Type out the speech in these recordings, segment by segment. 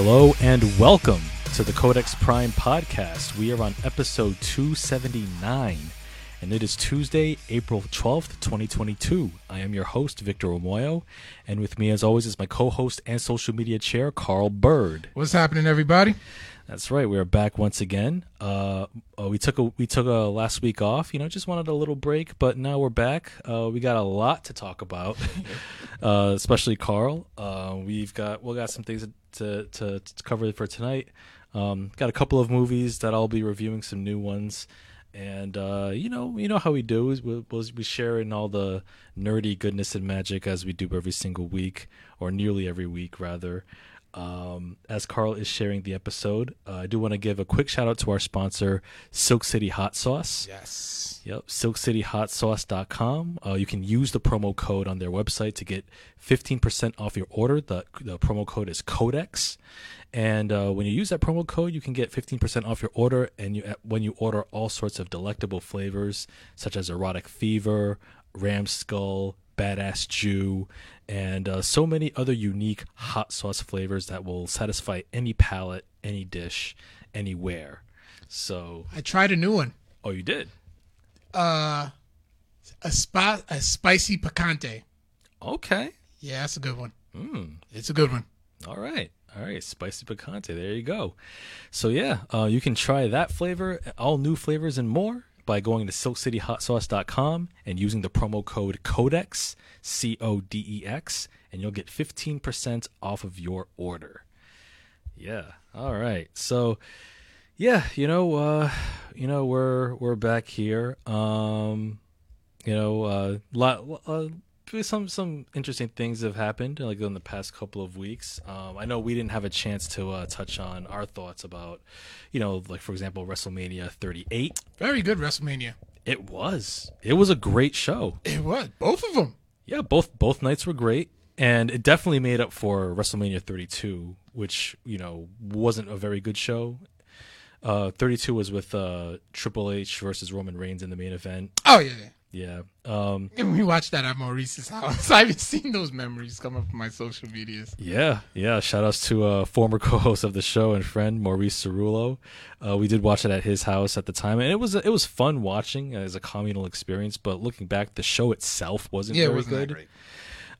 Hello and welcome to the Codex Prime podcast. We are on episode 279, and it is Tuesday, April 12th, 2022. I am your host, Victor Omoyo, and with me, as always, is my co host and social media chair, Carl Bird. What's happening, everybody? That's right. We are back once again. Uh, uh, we took a we took a last week off. You know, just wanted a little break, but now we're back. Uh, we got a lot to talk about, uh, especially Carl. Uh, we've got we got some things to to, to cover for tonight. Um, got a couple of movies that I'll be reviewing, some new ones, and uh, you know you know how we do we'll, we'll be sharing all the nerdy goodness and magic as we do every single week, or nearly every week rather. Um, as Carl is sharing the episode, uh, I do want to give a quick shout out to our sponsor, Silk City Hot Sauce. Yes. Yep, silkcityhotsauce.com. Uh, you can use the promo code on their website to get 15% off your order. The, the promo code is Codex. And uh, when you use that promo code, you can get 15% off your order. And you, when you order all sorts of delectable flavors, such as Erotic Fever, Ram Skull, Badass Jew, and uh, so many other unique hot sauce flavors that will satisfy any palate, any dish, anywhere. So, I tried a new one. oh, you did? Uh, a spa, a spicy picante. Okay. Yeah, that's a good one. Mm. It's a good one. All right. All right. Spicy picante. There you go. So, yeah, uh, you can try that flavor, all new flavors, and more by going to silkcityhotsauce.com and using the promo code CODEX, C O D E X, and you'll get 15% off of your order. Yeah. All right. So, yeah, you know, uh, you know, we're we're back here. Um, you know, uh, lot, uh, some some interesting things have happened like in the past couple of weeks. Um, I know we didn't have a chance to uh, touch on our thoughts about, you know, like for example, WrestleMania 38. Very good WrestleMania. It was it was a great show. It was both of them. Yeah, both both nights were great, and it definitely made up for WrestleMania 32, which you know wasn't a very good show. Uh, 32 was with uh, Triple H versus Roman Reigns in the main event. Oh yeah. yeah. Yeah. Um, And we watched that at Maurice's house. I haven't seen those memories come up on my social medias. Yeah, yeah. Shout outs to uh, former co-host of the show and friend Maurice Cerullo. Uh, we did watch it at his house at the time, and it was it was fun watching as a communal experience. But looking back, the show itself wasn't Yeah, it very wasn't good. great.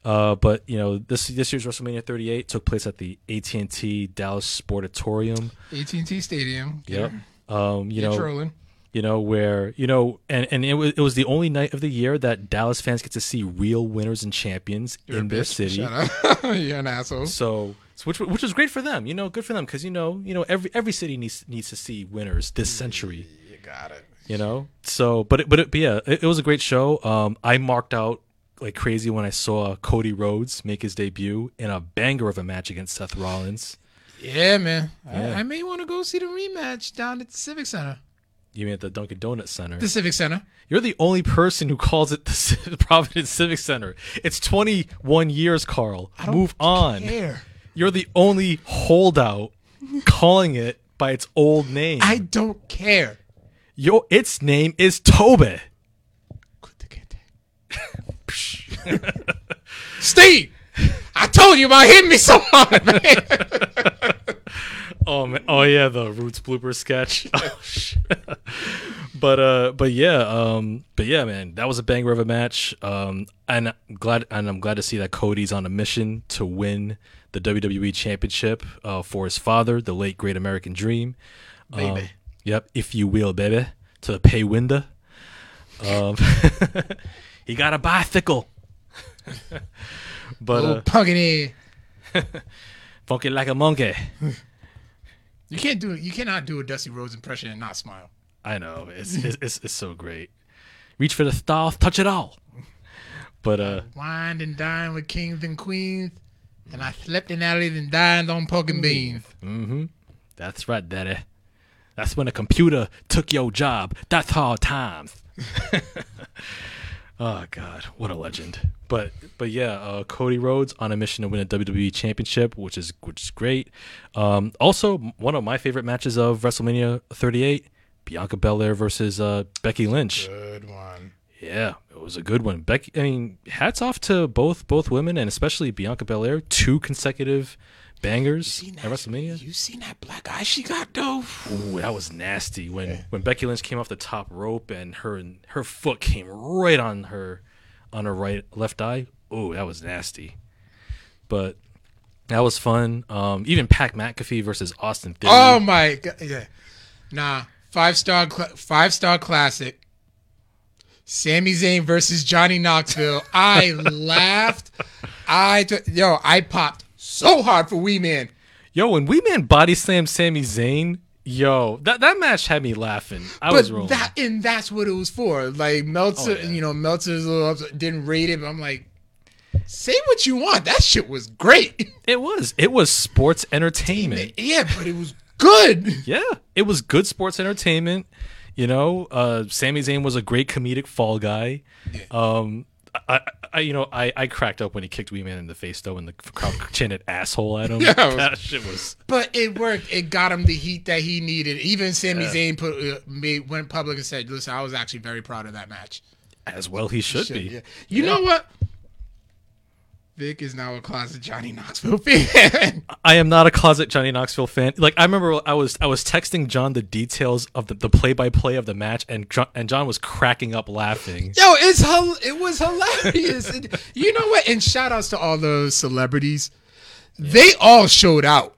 Uh, but you know, this this year's WrestleMania 38 took place at the AT and T Dallas Sportatorium. AT&T Stadium. Yep. Um, you You're know, trolling. You know where you know, and and it was it was the only night of the year that Dallas fans get to see real winners and champions You're in their city. You're an asshole. So, so which which was great for them. You know, good for them because you know you know every every city needs needs to see winners this century. You got it. You know, so but it, but it, but yeah, it, it was a great show. Um, I marked out like crazy when I saw Cody Rhodes make his debut in a banger of a match against Seth Rollins. Yeah, man. Yeah. I, I may want to go see the rematch down at the Civic Center. You mean at the Dunkin' Donuts Center? The Civic Center. You're the only person who calls it the Ci- Providence Civic Center. It's 21 years, Carl. I don't Move on. Care. You're the only holdout calling it by its old name. I don't care. Your its name is Tobe. Steve, I told you about hitting me so hard, man. Oh man. Oh yeah, the Roots blooper sketch. Oh, but uh, but yeah, um, but yeah, man, that was a banger of a match. Um, and I'm glad, and I'm glad to see that Cody's on a mission to win the WWE Championship uh, for his father, the late great American Dream. Um, Baby. yep, if you will, baby, to the pay window. Um, he got a bicycle. but Little uh, funky like a monkey. You can't do it. You cannot do a Dusty Rhodes impression and not smile. I know it's it's, it's it's so great. Reach for the stars, touch it all. But uh, Wined and dined with kings and queens, and I slept in alleys and dined on pork and beans. mm-hmm. That's right, Daddy. That's when a computer took your job. That's hard times. oh God, what a legend! But but yeah, uh, Cody Rhodes on a mission to win a WWE Championship, which is which is great. Um, also, one of my favorite matches of WrestleMania 38, Bianca Belair versus uh, Becky Lynch. Good one. Yeah, it was a good one. Becky, I mean, hats off to both both women and especially Bianca Belair. Two consecutive bangers Seen at that- WrestleMania. You seen that black eye she got though? Ooh, that was nasty. When when Becky Lynch came off the top rope and her her foot came right on her on her right left eye. Ooh, that was nasty. But that was fun. Um, even Pat McAfee versus Austin Theory. Oh my god! Yeah, nah. Five star, cl- five star classic. Sami Zayn versus Johnny Knoxville. I laughed. I t- yo, I popped so hard for Wee Man. Yo, when Wee Man body slammed Sami Zayn, yo, that that match had me laughing. I But was rolling. that and that's what it was for. Like Meltzer, Oh, yeah. you know, Meltzer's little upset, didn't rate it. But I'm like, say what you want. That shit was great. it was it was sports entertainment. yeah, but it was good. Yeah, it was good sports entertainment. You know, uh, Sami Zayn was a great comedic fall guy. Um, I, I, you know, I, I cracked up when he kicked Wee Man in the face though, and the crowd chanted "asshole" at him. Yeah, it was- that shit was. But it worked. It got him the heat that he needed. Even Sami Yeah. Zayn put uh, made, went public and said, "Listen, I was actually very proud of that match." As well, he should, be. Yeah. You know what? Vic is now a closet Johnny Knoxville fan. I am not a closet Johnny Knoxville fan. Like I remember, I was I was texting John the details of the, the play-by-play of the match, and John, and John was cracking up laughing. Yo, it's it was hilarious. And you know what? And shout outs to all those celebrities. They all showed out.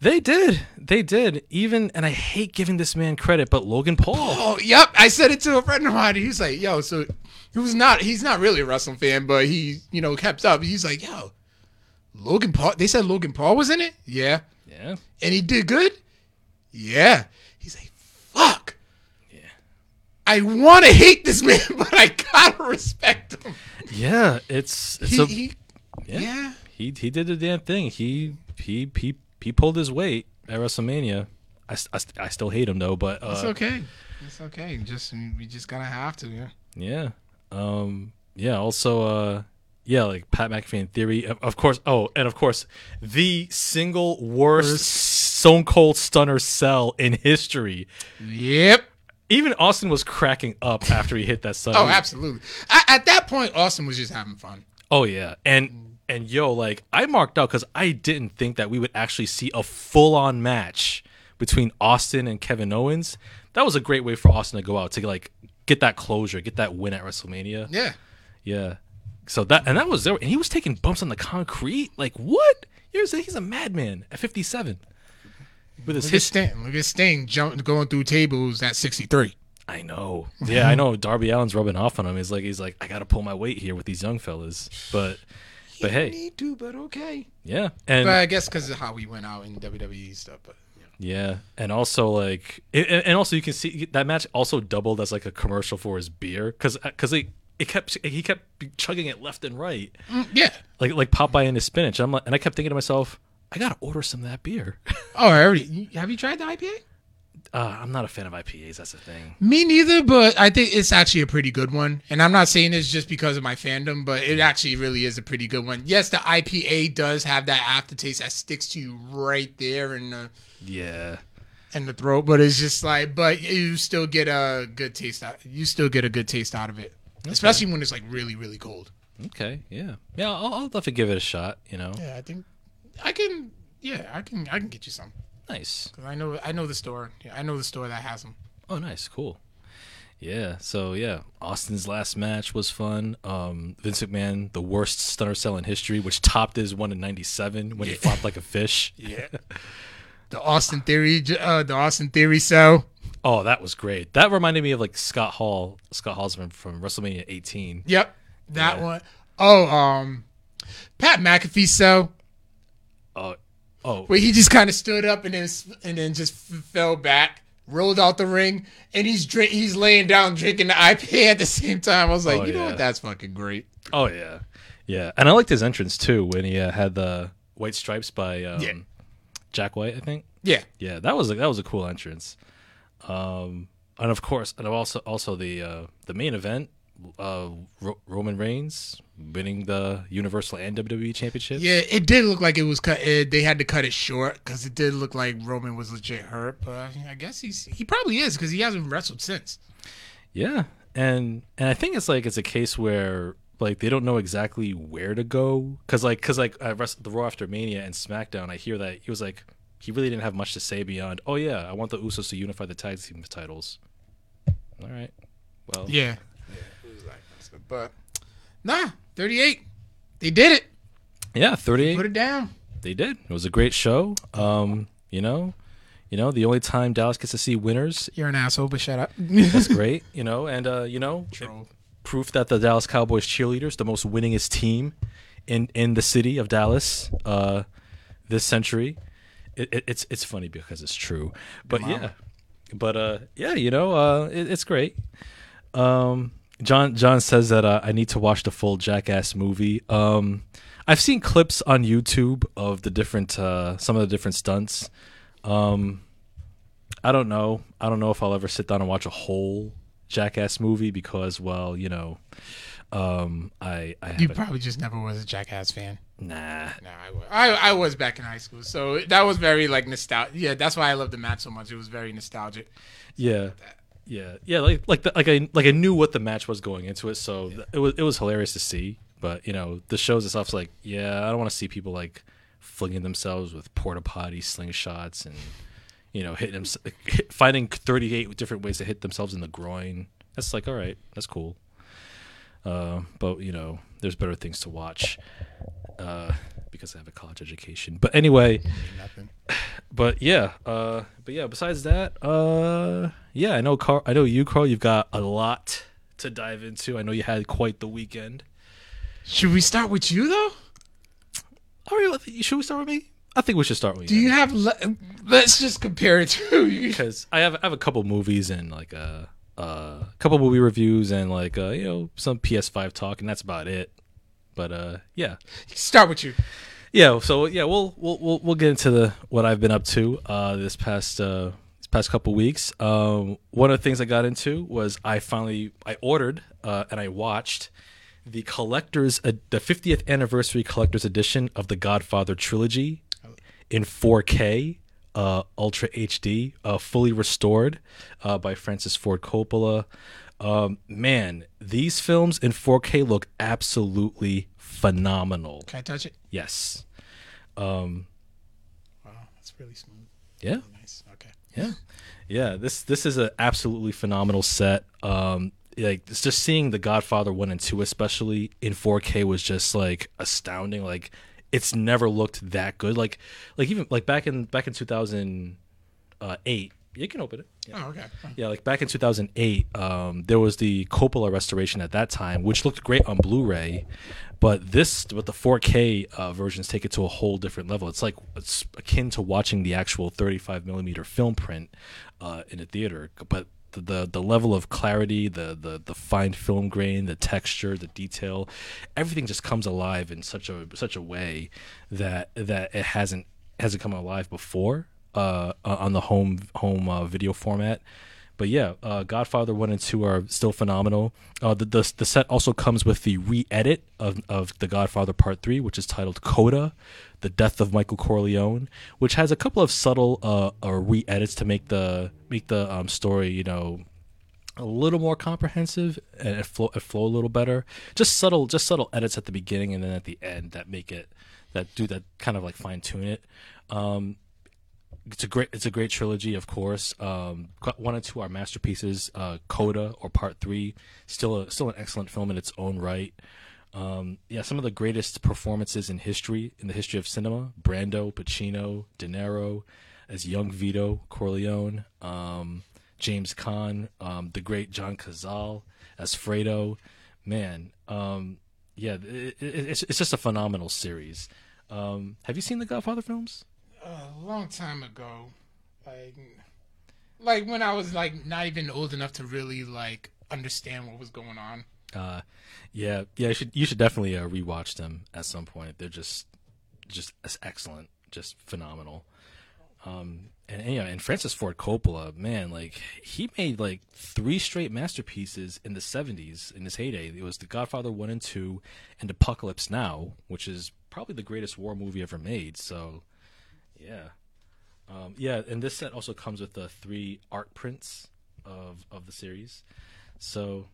They did, they did. Even, and I hate giving this man credit, but Logan Paul. Oh, yep. I said it to a friend of mine. He's like, yo, so he was not he's not really a wrestling fan, but he, you know, kept up. He's like, yo, Logan Paul. They said Logan Paul was in it? Yeah. Yeah, And he did good? Yeah. He's like, fuck. Yeah. I want to hate this man, but I gotta respect him. yeah. It's it's He, a he yeah. yeah. he he did the damn thing. He he he he pulled his weight at WrestleMania. I, I I still hate him though, but It's uh, okay. It's okay. Just we just gotta have to, yeah. yeah, um, yeah. Also, uh, yeah, like Pat McAfee in theory, of, course. Oh, and of course, the single worst. Stone Cold Stunner sell in history. Yep. Even Austin was cracking up after he hit that sun. Oh, absolutely. At, at that point, Austin was just having fun. Oh yeah, and and yo, like I marked out because I didn't think that we would actually see a full on match between Austin and Kevin Owens. That was a great way for Austin to go out to like get that closure, get that win at WrestleMania. Yeah. Yeah. So that and that was there, and he was taking bumps on the concrete. Like what? Here's he's a madman at 57 with his Look at his. Sting. Look at Sting jump, going through tables at 63. I know. Yeah, I know. Darby Allin's rubbing off on him. He's like he's like I got to pull my weight here with these young fellas. But but hey, need to, but okay. yeah, and But I guess because of how we went out in WWE stuff. But Yeah, and also like, it, and also you can see that match also doubled as like a commercial for his beer because because he it kept he kept chugging it left and right Mm, yeah. like like Popeye and his spinach. I'm like, and I kept thinking to myself, I gotta order some of that beer. Oh, I already. Have you tried the IPA? Uh, I'm not a fan of IPAs. That's the thing. Me neither, but I think it's actually a pretty good one. And I'm not saying this just because of my fandom, but it actually really is a pretty good one. Yes, the IPA does have that aftertaste that sticks to you right there in the Yeah, in the throat, but it's just like, but you still get a good taste out. You still get a good taste out of it, especially when it's like really, really cold. okay, yeah, yeah. I'll, I'll definitely give it a shot. You know, Yeah, I think I can. Yeah, I can. I can get you some nice. 'Cause I know. I know the store. Yeah, I know the store that has them. Oh, nice, cool. Yeah, so yeah, Austin's last match was fun. Um, Vince McMahon, the worst stunner sell in history, which topped his one in '97 when he flopped like a fish. Yeah. the Austin Theory. Uh, the Austin Theory sell. Oh, that was great. That reminded me of like Scott Hall. Scott Hall's from, from WrestleMania 18. Yep, that Yeah. one. Oh, um, Pat McAfee sell Oh, where he just kind of stood up and then and then just f- fell back, rolled out the ring, and he's drink he's laying down drinking the IPA at the same time. I was like, Oh, you know what? That's fucking great. oh yeah, yeah. And I liked his entrance too when he uh, had the white stripes by um, Yeah. Jack White. I think. Yeah, Yeah, that was a, that was a cool entrance. Um, and of course, and also also the uh, the main event, uh, Ro- Roman Reigns winning the Universal and WWE championships. yeah. It did look like it was cut. It, they had to cut it short because it did look like Roman was legit hurt. But I guess he's he probably is because he hasn't wrestled since. Yeah, and and I think it's like it's a case where like they don't know exactly where to go because like because like at Rest- the Raw after Mania and SmackDown, I hear that he was like he really didn't have much to say beyond. Oh yeah, I want the Usos to unify the tag team titles. All right, well Yeah. Like, but nah, 38. They did it. yeah, thirty eight. Put it down. They did. It was a great show. Um, you know, you know, the only time Dallas gets to see winners, You're an asshole, but shut up. that's great. You know, and uh, you know, proof that the Dallas Cowboys cheerleaders, the most winningest team in in the city of Dallas, uh, this century. It, it, it's it's funny because it's true, but yeah, but uh, yeah, you know, uh, it, it's great. Um, John John says that uh, I need to watch the full Jackass movie. Um, I've seen clips on YouTube of the different uh, some of the different stunts. Um, I don't know. I don't know if I'll ever sit down and watch a whole Jackass movie because, well, you know, um, I I You probably just never was a Jackass fan. nah. No, I was. I, I was back in high school, so that was very like nostalgic. Yeah, that's why I love the match so much. It was very nostalgic. Yeah, yeah, yeah. Like like the, like I like I knew what the match was going into it, so th- it was it was hilarious to see. But you know, the shows itself's like, yeah, I don't want to see people like flinging themselves with porta potty slingshots and you know hitting them, finding thirty eight different ways to hit themselves in the groin. That's like all right, that's cool. Uh, but you know, there's better things to watch uh, because I have a college education. But anyway, Nothing. but yeah, uh, but yeah. Besides that, uh, yeah, I know Carl. I know you, Carl. You've got a lot to dive into. I know you had quite the weekend. Should we start with you though? All right, should we start with me? I think we should start with you. Do you have? Le- let's just compare it to you. because I have I have a couple movies and like a uh, couple movie reviews and like uh, you know some PS5 talk, and that's about it. But uh, yeah, Start with you. yeah. So yeah, we'll we'll we'll, we'll get into the what I've been up to uh, this past uh, this past couple weeks. Um, one of the things I got into was I finally I ordered uh, and I watched the collector's uh, the 50th anniversary collector's edition of the Godfather trilogy in 4K. Uh, Ultra HD, uh, fully restored uh, by Francis Ford Coppola. Um, man, these films in 4K look absolutely phenomenal. Can I touch it? Yes. Um, Wow, that's really smooth. yeah. Nice. Okay. Yeah. Yeah. This this is an absolutely phenomenal set. Um, like it's just seeing The Godfather one and two, especially in 4K, was just like astounding. Like it's never looked that good. Like like even like back in back in 2008. You can open it. Yeah. Oh, okay. Yeah, like back in 2008, um, there was the Coppola restoration at that time, which looked great on Blu-ray, but this, but the 4K uh, versions take it to a whole different level. It's like it's akin to watching the actual 35 millimeter film print uh, in a theater, but the, the the level of clarity, the the the fine film grain, the texture, the detail, everything just comes alive in such a such a way that that it hasn't hasn't come alive before uh, on the home home uh, video format. But yeah, uh, Godfather one and two are still phenomenal. Uh, the, the the set also comes with the re-edit of of the Godfather Part Three, which is titled Coda, the Death of Michael Corleone, which has a couple of subtle uh, uh re-edits to make the make the um, story you know a little more comprehensive and it flow, it flow a little better. Just subtle, just subtle edits at the beginning and then at the end that make it that do that kind of like fine tune it. Um, it's a great it's a great trilogy, of course. Um, one and two are masterpieces. Uh, Coda or Part Three, still a still an excellent film in its own right. Um, yeah, some of the greatest performances in history in the history of cinema: Brando, Pacino, De Niro as young Vito Corleone, um, James Caan, um, the great John Cazale as Fredo. Man, um, yeah, it, it, it's it's just a phenomenal series. Um, have you seen the Godfather films? A long time ago, like, like when I was like not even old enough to really like understand what was going on. Uh, yeah, yeah. You should you should definitely uh, rewatch them at some point. They're just just excellent, just phenomenal. Um, and, and yeah, and Francis Ford Coppola, man, like he made like three straight masterpieces in the '70s in his heyday. It was The Godfather one and two, and Apocalypse Now, which is probably the greatest war movie ever made. So, yeah, um, yeah. And this set also comes with the three art prints of of the series. So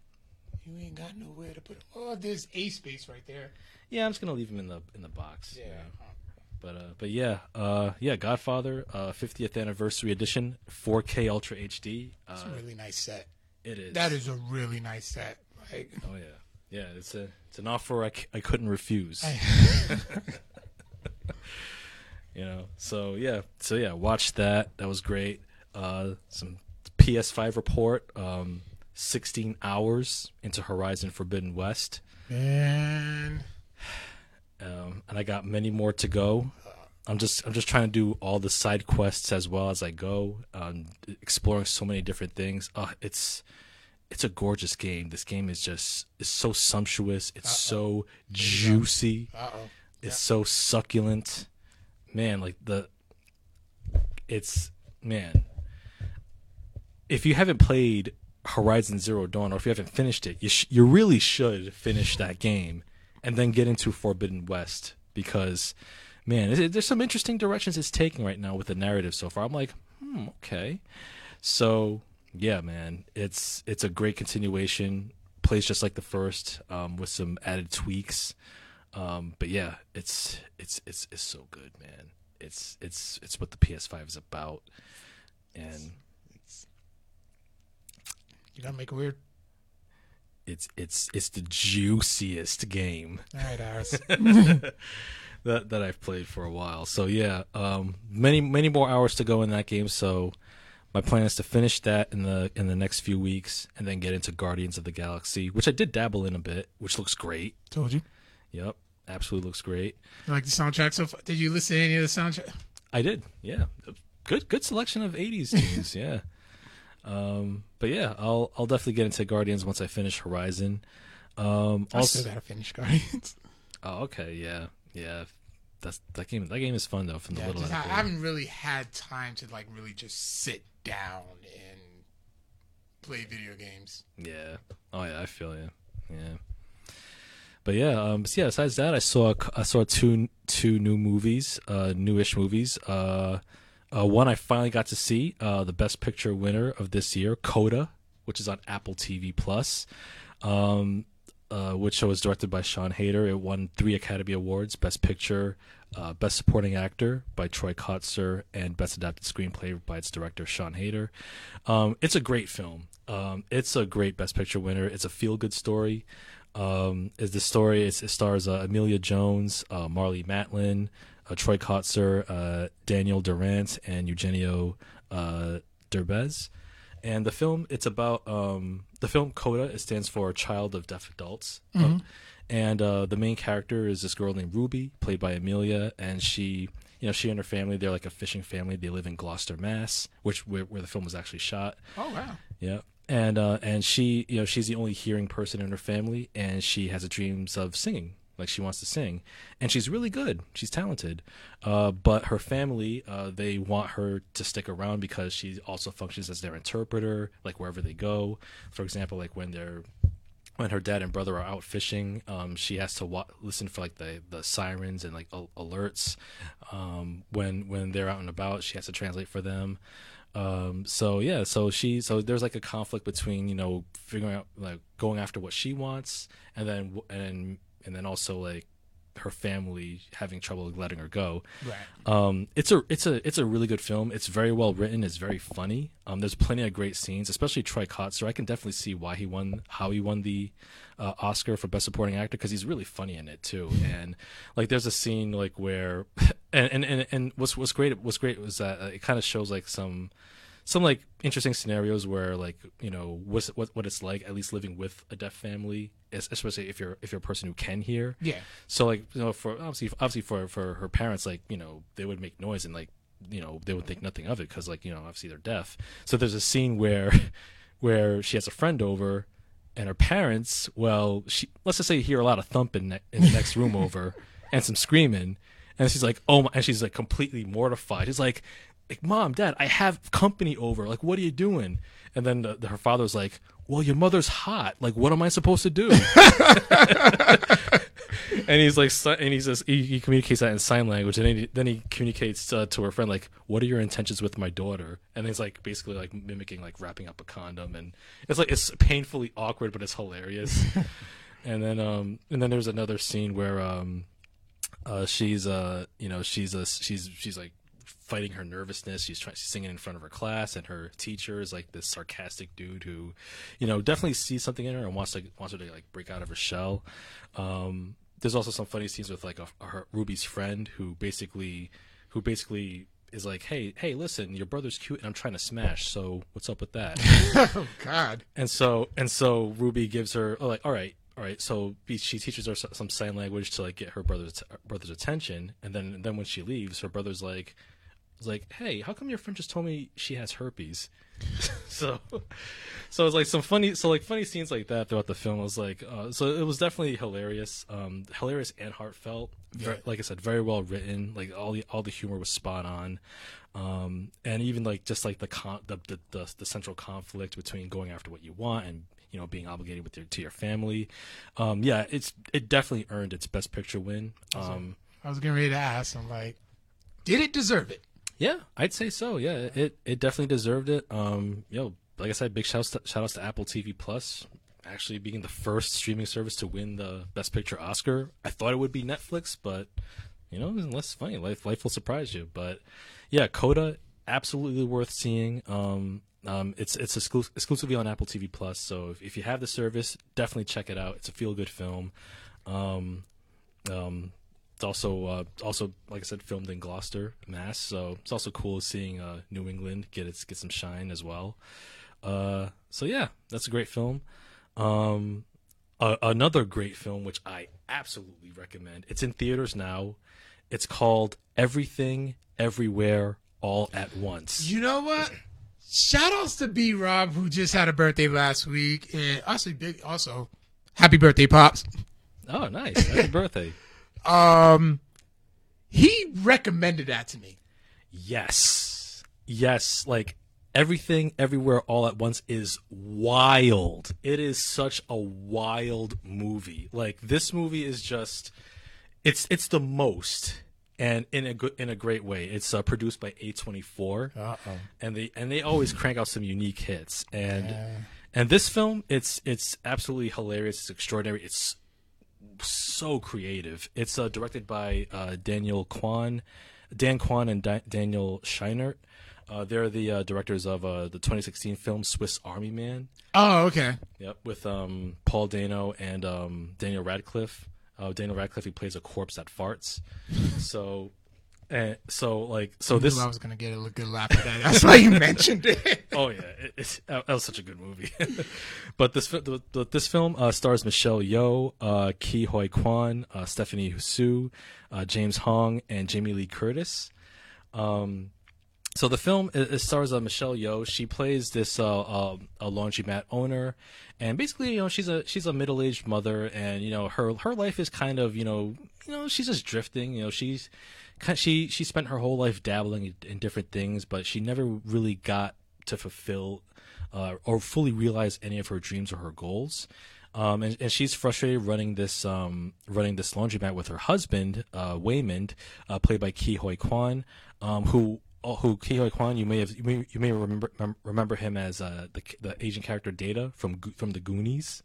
You ain't got nowhere to put. Oh, there's a space right there. Yeah, I'm just gonna leave them in the in the box. Yeah. you know. But uh, but yeah, uh, yeah, Godfather, uh, 50th anniversary edition, 4K Ultra HD. Uh, It's a really nice set. it is. That is a really nice set. Like, Oh yeah, yeah. It's a it's an offer I, c- I couldn't refuse. you know. So yeah, so yeah, watch that. That was great. Uh, some PS5 report. Um, 16 hours into Horizon Forbidden West. man, um, and I got many more to go. I'm just I'm just trying to do all the side quests as well as I go, um, exploring so many different things. Uh, it's it's a gorgeous game. This game is just is so sumptuous. It's so juicy. uh oh. It's so succulent. Man, like the it's man. If you haven't played Horizon Zero Dawn or if you haven't finished it, you sh- you really should finish that game and then get into Forbidden West because man, it- there's some interesting directions it's taking right now with the narrative so far. I'm like, hmm, okay. So yeah, man, it's it's a great continuation. Plays just like the first, um, with some added tweaks. Um, but yeah, it's it's it's it's so good, man. It's it's it's what the PS5 is about, and You gotta make it weird. it's it's it's the juiciest game All right, ours. that that I've played for a while. So yeah, um, many many more hours to go in that game. So my plan is to finish that in the in the next few weeks, and then get into Guardians of the Galaxy, which I did dabble in a bit, which looks great. Told you. Yep, absolutely looks great. You like the soundtrack so far? Did you listen to any of the soundtrack? I did, yeah. Good good selection of '80s tunes, yeah. Um, but yeah, I'll I'll definitely get into Guardians once I finish Horizon. Um, I also, still gotta finish Guardians. oh, okay, yeah, yeah. That's that game. That game is fun though. From the Yeah, little I, I I haven't really had time to like really just sit down and play video games. Yeah. Oh yeah, I feel you. Yeah. But yeah, um, so yeah. Besides that, I saw I saw two two new movies, uh, newish movies. Uh, uh, one I finally got to see, uh, the Best Picture winner of this year, Coda, which is on Apple TV Plus, um, uh, which was directed by Sian Heder. It won three Academy Awards: Best Picture, uh, Best Supporting Actor by Troy Kotsur, and Best Adapted Screenplay by its director Sian Heder. Um, it's a great film. Um, it's a great Best Picture winner. It's a feel-good story. Um, is the story? It's, it stars uh, Emilia Jones, uh, Marlee Matlin, uh, Troy Kotsur, uh, Daniel Durant, and Eugenio uh, Derbez. And the film, it's about um, the film Coda. It stands for Child of Deaf Adults. Um, and uh, the main character is this girl named Ruby, played by Emilia, and she, you know, she and her family, they're like a fishing family. They live in Gloucester, Mass, which where, where the film was actually shot. Oh wow. Yeah. And uh, and she, you know, she's the only hearing person in her family, and she has dreams of singing, like she wants to sing, and she's really good. She's talented, uh, but her family, uh, they want her to stick around because she also functions as their interpreter, like wherever they go. For example, like when they're when her dad and brother are out fishing, um, she has to wa- listen for like the, the sirens and like al- alerts. Um, when when they're out and about, she has to translate for them. Um, so yeah, so she so there's like a conflict between you know figuring out like going after what she wants, and then and and then also like her family having trouble letting her go. Right. Um, it's a it's a it's a really good film. It's very well written. It's very funny. Um, there's plenty of great scenes, especially Troy Kotsur. I can definitely see why he won how he won the uh, Oscar for Best Supporting Actor because he's really funny in it too. And like, there's a scene like where, and and and, and what's what's great what's great was that uh, it kind of shows like some some like interesting scenarios where like you know what's, what what it's like at least living with a deaf family, especially if you're if you're a person who can hear. Yeah. So like you know for obviously obviously for for her parents like you know they would make noise and like you know they would think nothing of it because like you know obviously they're deaf. So there's a scene where where she has a friend over and her parents well she let's just say you hear a lot of thumping ne- in the next room over and some screaming and she's like oh my and she's like completely mortified. She's like like mom dad I have company over like what are you doing and then the, the, her father's like well, your mother's hot. Like, what am I supposed to do? and he's like, and he says he, he communicates that in sign language, and then he, then he communicates uh, to her friend like, "What are your intentions with my daughter?" And he's like, basically like mimicking like wrapping up a condom, and it's like it's painfully awkward, but it's hilarious. and then um and then there's another scene where um uh she's uh you know she's a she's she's like fighting her nervousness. She's trying, she's singing in front of her class, and her teacher is like this sarcastic dude who, you know, definitely sees something in her and wants to wants her to like break out of her shell. Um, there's also some funny scenes with like a, her Ruby's friend who basically, who basically is like, hey, hey, listen, your brother's cute, and I'm trying to smash. So what's up with that? oh God. and so and so Ruby gives her oh, like, all right. All right, so she teaches her some sign language to like get her brother's brother's attention, and then and then when she leaves, her brother's like, was like, "Hey, how come your friend just told me she has herpes?" so, so was like some funny, so like funny scenes like that throughout the film. I was like, uh, so it was definitely hilarious, um, hilarious and heartfelt. Very, yeah. Like I said, very well written. Like all the all the humor was spot on, um, and even like just like the, con- the, the the the central conflict between going after what you want and you know being obligated with your to your family. Um, yeah, it's it definitely earned its best picture win. Um, I was getting ready to ask. I'm like, did it deserve it? Yeah, I'd say so. Yeah, it it definitely deserved it. Um, know, like I said, big shout to, shout outs to Apple TV Plus, actually being the first streaming service to win the Best Picture Oscar. I thought it would be Netflix, but you know, less funny. Life life will surprise you. But yeah, Coda absolutely worth seeing. Um, um, it's it's exclu- exclusively on Apple TV Plus, so if, if, you have the service, definitely check it out. It's a feel good film. Um, um, it's also uh, also like I said, filmed in Gloucester, Mass. So it's also cool seeing uh, New England get its get some shine as well. Uh, so yeah, that's a great film. Um, another great film which I absolutely recommend. It's in theaters now. It's called Everything Everywhere All at Once. You know what? Shout outs to B Rob who just had a birthday last week, and also big also happy birthday, pops. Oh, nice! Happy birthday. Um, he recommended that to me. Yes, yes, like everything, everywhere, all at once is wild. It is such a wild movie. Like this movie is just, it's it's the most and in a good in a great way. It's uh, produced by A24, Uh-oh. and they and they always crank out some unique hits. And yeah. and this film, it's it's absolutely hilarious. It's extraordinary. It's so creative. It's uh, directed by uh, Daniel Kwan, Dan Kwan, and Di- Daniel Scheinert. Uh, they're the uh, directors of uh, the 2016 film Swiss Army Man. Oh, okay. Yep, with um, Paul Dano and um, Daniel Radcliffe. Uh, Daniel Radcliffe he plays a corpse that farts. so and so like so I this I was gonna get a good laugh at that. That's why you mentioned it. oh yeah, it, that was such a good movie. but this the, the, this film uh, stars Michelle Yeoh, uh, Ke Huy Quan, uh, Stephanie Hsu, uh, James Hong, and Jamie Lee Curtis. Um, so the film it stars uh, Michelle Yeoh. She plays this uh, uh, a laundromat owner, and basically, you know, she's a she's a middle aged mother, and you know, her her life is kind of you know you know she's just drifting. You know, she's she she spent her whole life dabbling in different things, but she never really got to fulfill uh, or fully realize any of her dreams or her goals. Um, and, and, she's frustrated running this um, running this laundromat with her husband uh, Waymond, uh, played by Ke Huy Quan, um, who Oh, who Ke Huy Quan, you may have you may, you may remember remember him as uh, the the Asian character Data from from the Goonies,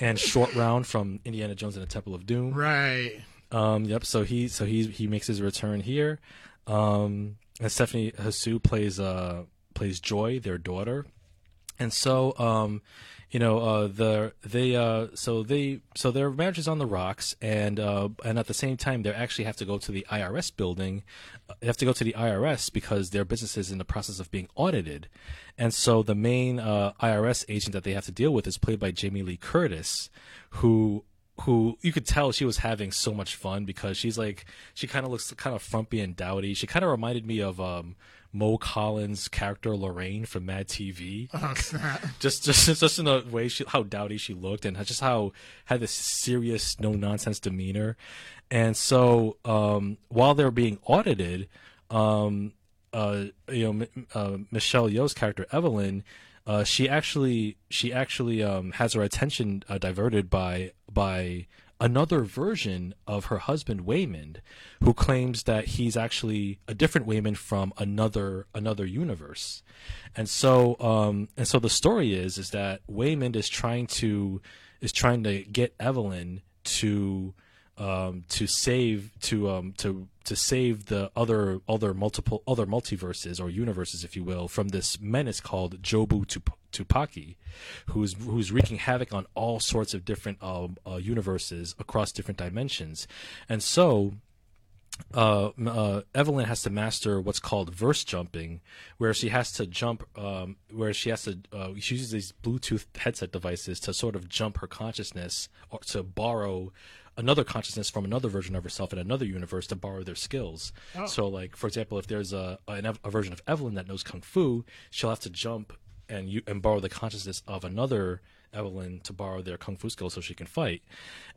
and Short Round from Indiana Jones and the Temple of Doom. Right. Um. Yep. So he so he he makes his return here. Um. And Stephanie Hsu plays uh plays Joy, their daughter, and so um you know, uh, the they uh, so they so their marriage is on the rocks, and uh, and at the same time they actually have to go to the IRS building. They have to go to the IRS because their business is in the process of being audited, and so the main uh, IRS agent that they have to deal with is played by Jamie Lee Curtis, who who you could tell she was having so much fun because she's like she kind of looks kind of frumpy and dowdy. She kind of reminded me of um, Mo Collins' character Lorraine from Mad TV. Oh, just just just in the way she how dowdy she looked and just how had this serious no nonsense demeanor. And so um, while they're being audited, um, uh, you know, uh, Michelle Yeoh's character Evelyn uh, she actually she actually um, has her attention uh, diverted by by another version of her husband Waymond, who claims that he's actually a different Waymond from another another universe, and so um, and so the story is is that Waymond is trying to is trying to get Evelyn to um, to save to um, to to save the other other multiple other multiverses or universes, if you will, from this menace called Jobu Tupaki, who's who's wreaking havoc on all sorts of different um, uh, universes across different dimensions, and so uh, uh, Evelyn has to master what's called verse jumping, where she has to jump, um, where she has to, uh, she uses these Bluetooth headset devices to sort of jump her consciousness or to borrow another consciousness from another version of herself in another universe to borrow their skills. Oh. So, like for example, if there's a, a a version of Evelyn that knows kung fu, she'll have to jump and you and borrow the consciousness of another Evelyn to borrow their kung fu skills so she can fight.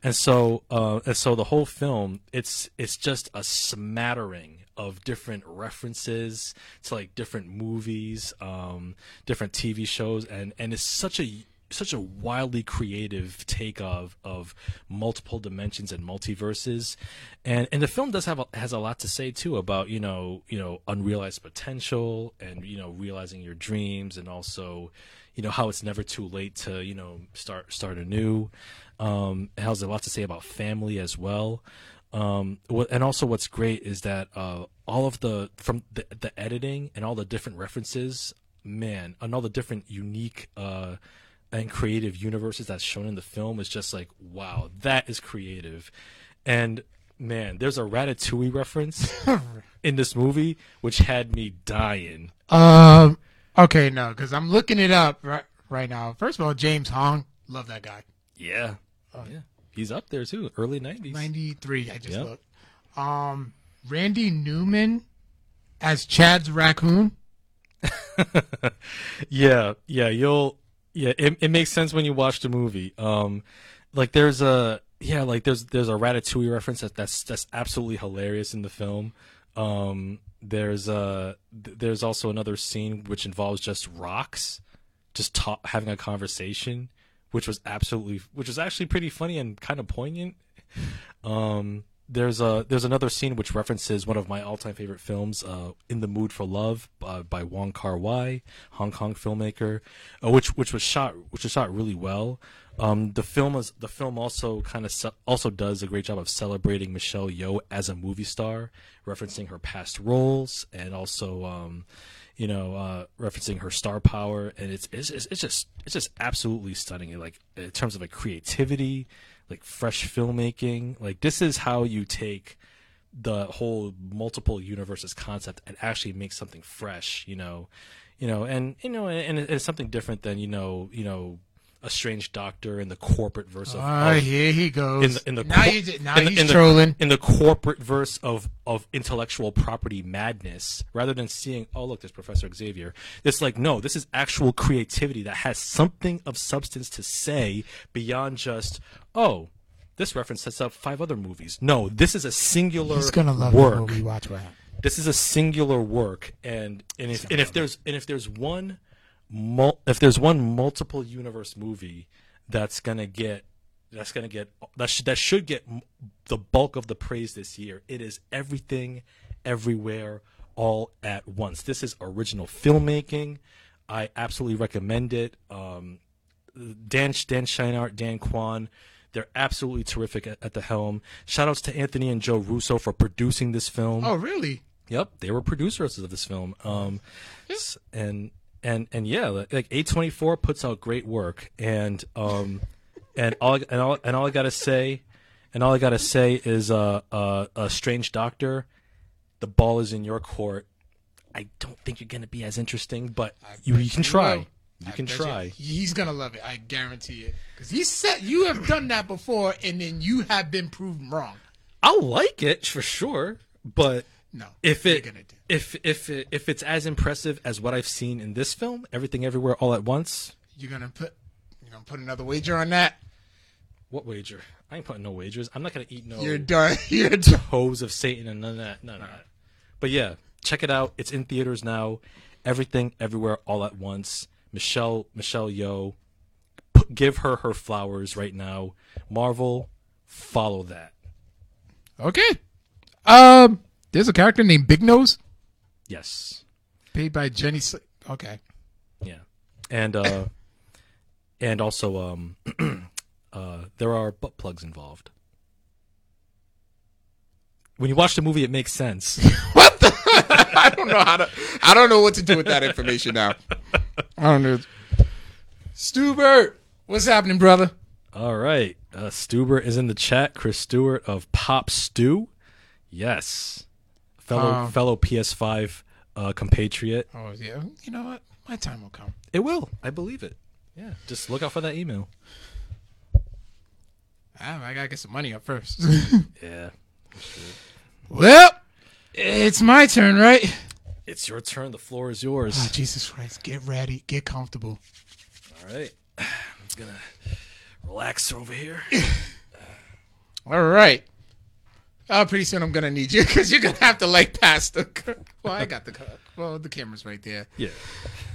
And so, uh, and so the whole film, it's it's just a smattering of different references to like different movies, um, different TV shows, and and it's such a such a wildly creative take of of multiple dimensions and multiverses. And and the film does have a, has a lot to say too about you know you know unrealized potential and you know realizing your dreams and also you know how it's never too late to you know start start anew. Um it has a lot to say about family as well. Um and also what's great is that uh all of the from the, the editing and all the different references man and all the different unique uh and creative universes that's shown in the film is just like wow that is creative and man there's a ratatouille reference in this movie which had me dying Um. Okay, no, because I'm looking it up right right now. First of all, James Hong, love that guy. yeah yeah he's up there too early 90s Ninety three. I just Yeah. looked. Um, Randy Newman as Chad's raccoon. yeah yeah you'll yeah it, it makes sense when you watch the movie. Um like there's a yeah like there's there's a ratatouille reference that, that's that's absolutely hilarious in the film. Um there's a there's also another scene which involves just rocks just ta- having a conversation which was absolutely which was actually pretty funny and kind of poignant. Um, there's a there's another scene which references one of my all-time favorite films, uh, "In the Mood for Love" by, by Wong Kar Wai, Hong Kong filmmaker, uh, which which was shot which was shot really well. Um, the film is the film also kind of ce- also does a great job of celebrating Michelle Yeoh as a movie star, referencing her past roles and also um, you know uh, referencing her star power. And it's it's it's it's just it's just absolutely stunning. Like in terms of like creativity, like fresh filmmaking. Like this is how you take the whole multiple universes concept and actually make something fresh. You know, you know, and you know, and, and it's something different than you know, you know, a strange doctor in the corporate verse of, Ah, of here he goes. in the in the now cor- he's now in the- he's in the- trolling. in the corporate verse of of intellectual property madness rather than seeing oh look there's professor xavier it's like no this is actual creativity that has something of substance to say beyond just oh this reference sets up five other movies no this is a singular He's gonna love work the movie. Watch this is a singular work and and if and if there's and if there's one mul- if there's one multiple universe movie that's gonna get that's gonna get that should that should get m- the bulk of the praise this year it is everything everywhere all at once this is original filmmaking i absolutely recommend it um Dan Dan Scheinert, Dan Kwan, they're absolutely terrific at, at the helm. Shout outs to Anthony and Joe Russo for producing this film. Oh, really? Yep, they were producers of this film. Um, and and and yeah, like like A24 puts out great work, and um, and all and all and all I gotta say, and all I gotta say is, uh, uh, a strange doctor, the ball is in your court. I don't think you're gonna be as interesting, but you, you can try. will. You I can try. He's gonna love it. I guarantee it. Because he said you have done that before, and then you have been proven wrong. I'll like it for sure, but No, if it gonna do. If if if it's as impressive as what I've seen in this film, everything everywhere all at once, You're gonna put. You're gonna put another wager on that. what wager? I ain't putting no wagers. I'm not gonna eat no You're done. You're done. hose of Satan and none of that. None of that. But yeah, check it out. It's in theaters now. Everything, everywhere, all at once. Michelle Michelle Yeoh. P- give her her flowers right now. Marvel, follow that. Okay. Um, there's a character named Big Nose, Yes. paid by Jenny. Sl- okay. Yeah. And uh and also um uh there are butt plugs involved. When you watch the movie it makes sense. What the? I don't know how to. I don't know what to do with that information now. I don't know. Stubert, what's happening, brother? All right. Uh Stuber is in the chat. Chris Stewart of Pop Stew. Yes. Fellow Um, fellow PS5 uh compatriot. Oh yeah. You know what? My time will come. It will. I believe it. Yeah. Just look out for that email. Ah, I gotta get some money up first. Yeah. well, it's my turn, right? It's your turn. The floor is yours. Oh, Jesus Christ! Get ready. Get comfortable. All right. I'm gonna relax over here. All right. Oh, pretty soon I'm gonna need you because you're gonna have to like pass the. Well, I got the. Well, the camera's right there. Yeah.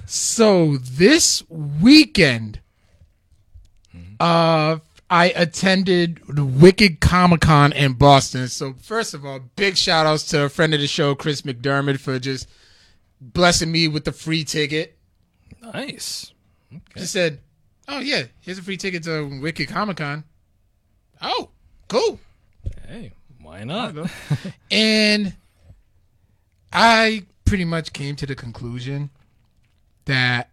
So this weekend, uh, I attended the Wicked Comic Con in Boston. So first of all, big shout outs to a friend of the show, Chris McDermott, for just blessing me with the free ticket. Nice. He said, "Oh yeah, here's a free ticket to Wicked Comic Con." Oh, cool. Hey, why not? And I pretty much came to the conclusion that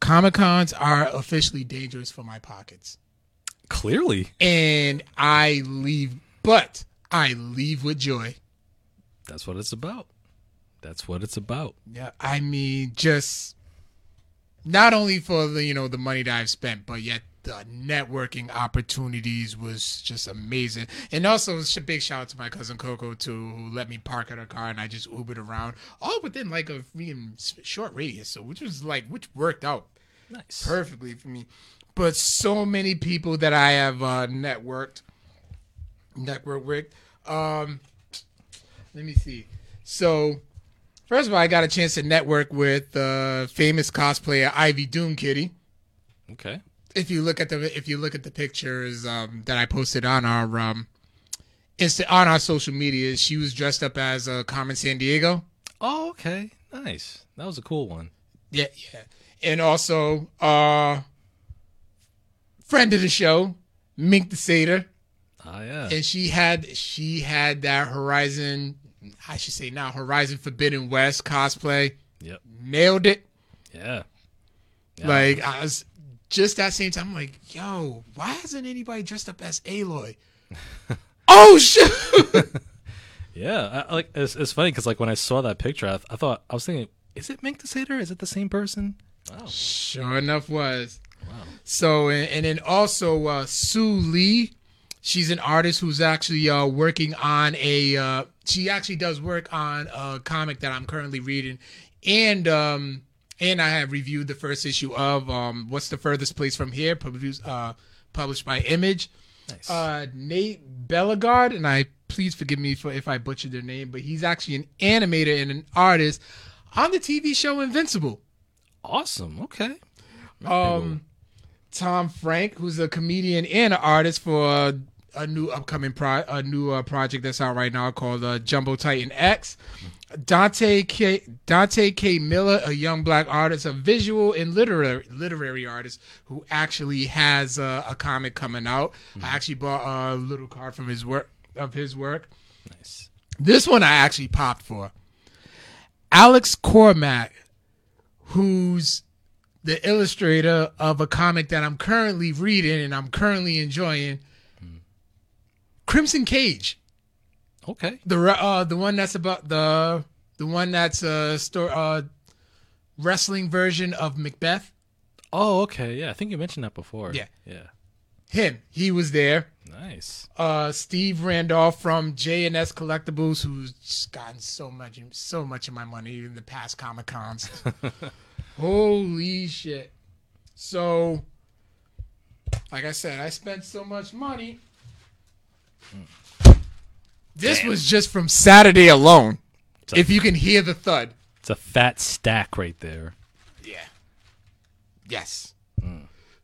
Comic Cons are officially dangerous for my pockets. Clearly, And I leave, but I leave with joy. that's what it's about. That's what it's about. Yeah, I mean, just not only for the you know the money that I've spent, but yet the networking opportunities was just amazing. And also, sh- big shout out to my cousin Coco too, who let me park at her car and I just Ubered around, all within like a freaking short radius, so which was like which worked out Nice. perfectly for me. But so many people that I have uh, networked, network with. Um, let me see. So, first of all, I got a chance to network with uh, famous cosplayer Ivy Doomkitty. Okay. If you look at the if you look at the pictures um, that I posted on our um, Insta on our social media, she was dressed up as uh, Carmen Sandiego. Oh, okay. Nice. That was a cool one. Yeah, yeah. And also, uh friend of the show, Mink the Satyr. Ah, yeah. And she had she had that Horizon I should say now Horizon Forbidden West cosplay. Yep. Nailed it. Yeah. Yeah. Like I was just that same time I'm like, yo, why hasn't anybody dressed up as Aloy? oh shit. Yeah. I, like it's, it's funny because like when I saw that picture, I, I thought I was thinking, is it Mink the Satyr? Is it the same person? Wow. Sure enough was. Wow. So and, and then also uh, Sue Lee, she's an artist who's actually uh, working on a. Uh, she actually does work on a comic that I'm currently reading, and um and I have reviewed the first issue of um what's the furthest place from here, produced uh published by Image. Nice. Uh, Nate Bellegarde, and I please forgive me for if I butchered their name, but he's actually an animator and an artist on the TV show Invincible. awesome. Okay. Um, Tom Frank, who's a comedian and an artist for uh, a new upcoming pro- a new uh, project that's out right now called uh, Jumbo Titan X. Dante K. Dante K. Miller, a young black artist, a visual and literary literary artist who actually has uh, a comic coming out. I actually bought a little card from his work of his work. Nice. This one I actually popped for. Alex Cormack, who's the illustrator of a comic that I'm currently reading and I'm currently enjoying. Crimson Cage, Okay. the uh the one that's about the the one that's a store uh wrestling version of Macbeth. Oh, okay. Yeah, I think you mentioned that before. Yeah. Yeah. Him, he was there. Nice. uh, Steve Randolph from J&S Collectibles, who's gotten so much, so much of my money in the past Comic Cons. Holy shit! So, like I said, I spent so much money. This was just from Saturday alone. If you can hear the thud. It's a fat stack right there. Yeah. Yes.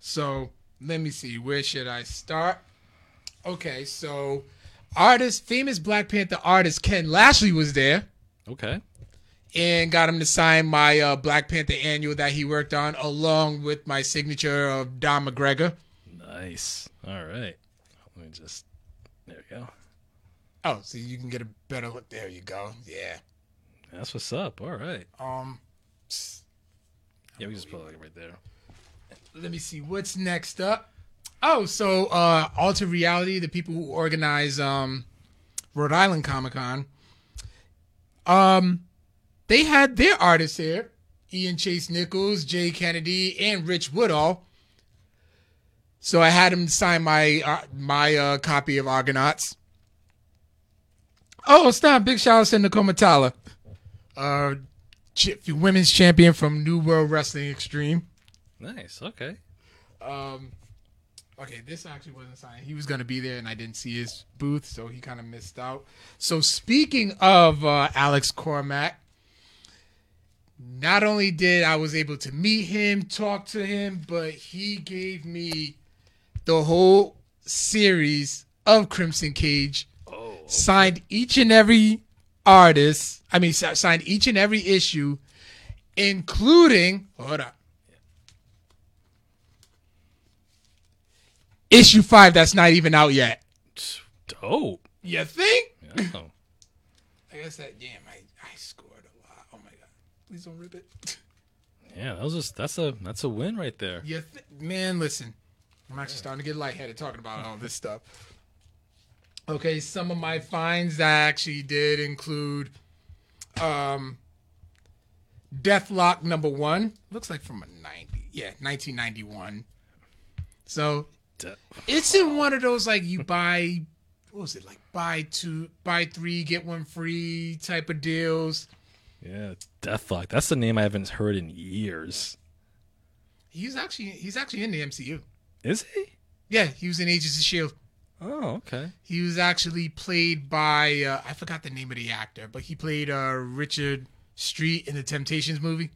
So let me see. Where should I start? Okay, so artist, famous Black Panther artist Ken Lashley was there Okay. and got him to sign my uh, Black Panther annual that he worked on, along with my signature of Don McGregor. Nice. All right. Let me just. There we go. Oh, so you can get a better look. There you go. Yeah. That's what's up. All right. Um, Yeah, we just put it like right there. let me see what's next up. Oh, so uh Alter Reality, the people who organize um Rhode Island Comic Con, um, they had their artists here: Ian Chase Nichols, Jay Kennedy, and Rich Woodall. So I had him sign my uh, my uh, copy of Argonauts. Oh, stop! Big shout out to Nicole Matala, uh, ch- women's champion from New World Wrestling Extreme. Nice. Okay. Um, okay, this actually wasn't signed. He was going to be there, and I didn't see his booth, so he kind of missed out. So speaking of uh, Alex Cormack, not only did I was able to meet him, talk to him, but he gave me the whole series of Crimson Cage. Signed each and every artist. I mean, signed each and every issue, including hold up. issue five that's not even out yet. Dope. You think? Yeah. I guess that damn I, I scored a lot. Oh my god. Please don't rip it. Yeah, that was just that's a that's a win right there. You th- man, listen. I'm actually starting to get lightheaded talking about all this stuff. Okay, some of my finds that actually did include um Deathlok number one. Looks like from a 90. Yeah, 1991. So it's in one of those like you buy what was it like buy two buy three get one free type of deals Yeah, Deathlok. That's the name I haven't heard in years. he's actually he's actually in the mcu Is he? yeah he was in agents of shield Oh, okay. he was actually played by uh, i forgot the name of the actor but he played uh richard street in the temptations movie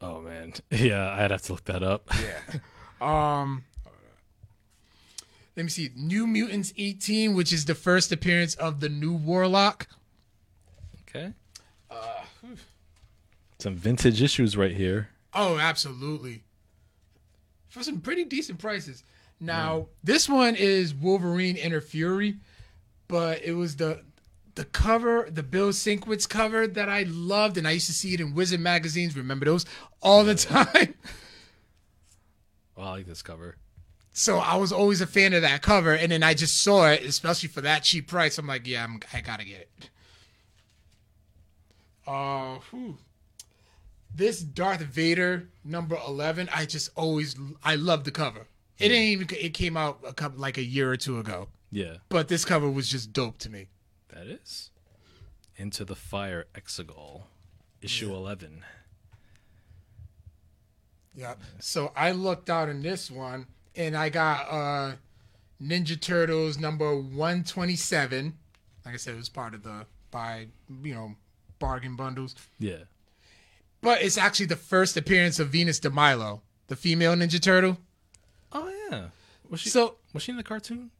Oh man. Yeah, I'd have to look that up. yeah um let me see new mutants 18 which is the first appearance of the new warlock Okay. Some vintage issues right here. Oh, absolutely. For some pretty decent prices. Now, this one is Wolverine Inner Fury, but it was the the cover, the Bill Sienkiewicz cover that I loved, and I used to see it in Wizard magazines. Remember those all the time. Oh, I like this cover. So I was always a fan of that cover, and then I just saw it, especially for that cheap price. I'm like, yeah, I'm, I gotta get it. Uh, whew. this Darth Vader number eleven, I just always I love the cover. It ain't even it came out a couple like a year or two ago, Yeah, but this cover was just dope to me. that is. Into the Fire Exegol, issue 11. Yeah. So I looked out in this one, and I got uh Ninja Turtles number one twenty seven. Like I said, it was part of the buy, you know, bargain bundles. Yeah. But it's actually the first appearance of Venus de Milo, the female Ninja Turtle. Oh yeah. Was she So was she in the cartoon?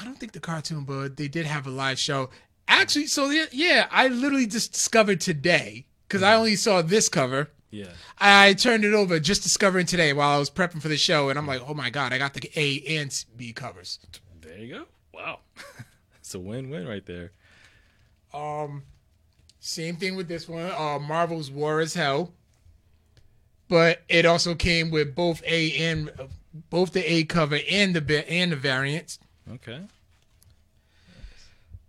I don't think the cartoon, but they did have a live show. Actually, so yeah, yeah I literally just discovered today because I only saw this cover. Yeah. I turned it over just discovering today while I was prepping for the show, and I'm like, oh my god, I got the A and B covers. There you go. Wow. it's a win-win right there. Um, same thing with this one. Uh, Marvel's War is Hell, but it also came with both A and both the A cover and the and the variants. Okay.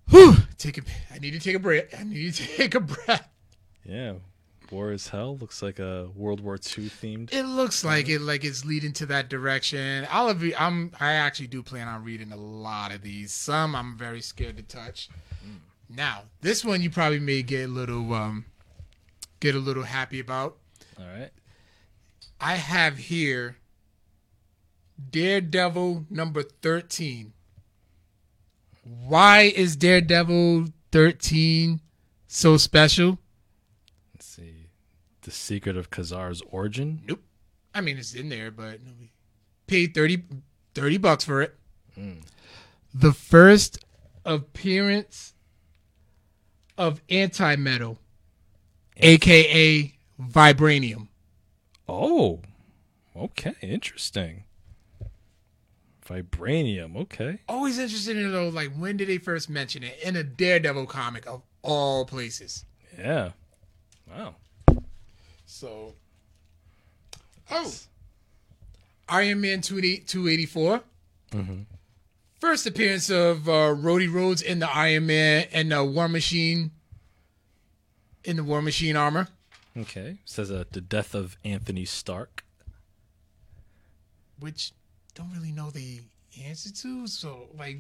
Whew, take a. I need to take a breath. I need to take a breath. Yeah. War is Hell looks like a World War II themed. It looks like it, like it's leading to that direction. I'll be. I'm. I actually do plan on reading a lot of these. Some I'm very scared to touch. Now, this one you probably may get a little um, get a little happy about. All right. I have here Daredevil number 13. Why is Daredevil 13 so special? Let's see. The Secret of Ka-Zar's Origin. Nope. I mean, it's in there, but paid 30, 30 bucks for it. Hmm. The first appearance of anti metal, aka vibranium. Oh, okay, interesting. Vibranium, okay. Always interested in though, like when did they first mention it in a Daredevil comic of all places? Yeah. Wow. So, oh, Iron Man 284. First appearance of uh, Rhodey Rhodes in the Iron Man and the War Machine in the War Machine armor. Okay. Says uh, the death of Anthony Stark. which don't really know the answer to. So like,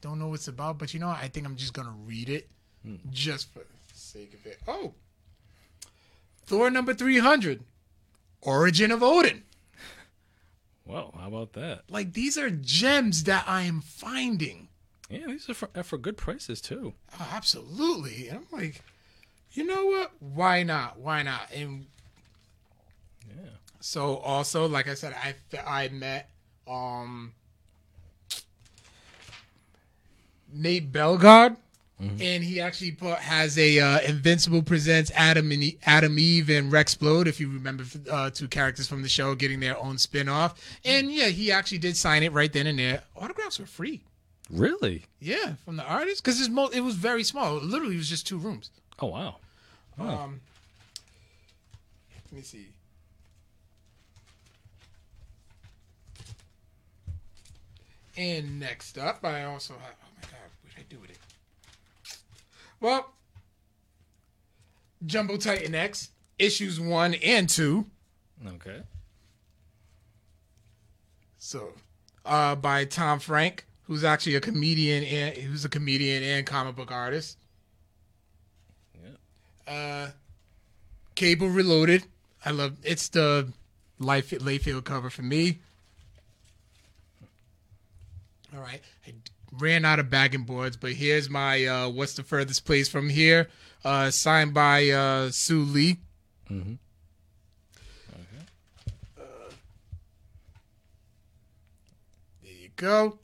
don't know what it's about. But you know, I think I'm just gonna read it hmm. just for the sake of it. Oh, Thor number three hundred, Origin of Odin. Well, how about that? Like these are gems that I am finding. Yeah, these are for, are for good prices too. Oh, absolutely. And I'm like, you know what? Why not? Why not? And Yeah. So also, like I said, I I met um Nate Bellegarde, and he actually put has a uh, Invincible presents Adam and E- Adam Eve and Rex Splode. If you remember, uh, two characters from the show getting their own spin off, and yeah, he actually did sign it right then and there. Autographs were free. Really? Yeah, from the artist because mo- it was very small. It literally was just two rooms. Oh wow. Um, let me see. And next up, I also have. Oh my god, what did I do with it? Well, Jumbo Titan X issues one and two. Okay. So, uh, by Tom Frank, who's actually a comedian and who's a comedian and comic book artist. Yeah. Uh, Cable Reloaded. I love it's the life Liefeld cover for me. All right, I ran out of bagging boards, but here's my uh, what's the furthest place from here? Uh, signed by uh, Sue Lee. Mm-hmm. There you go.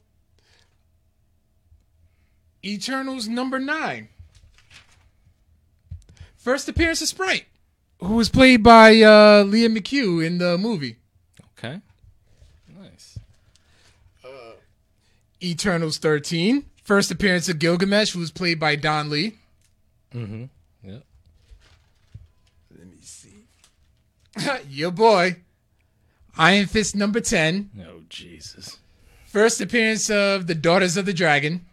Eternals number nine. First appearance of Sprite, who was played by uh, Lia McHugh in the movie. Okay. Nice. Eternals 13. First appearance of Gilgamesh, who was played by Don Lee. Mm-hmm. Yeah. Let me see. Your boy. Iron Fist number 10. Oh Jesus. First appearance of the Daughters of the Dragon.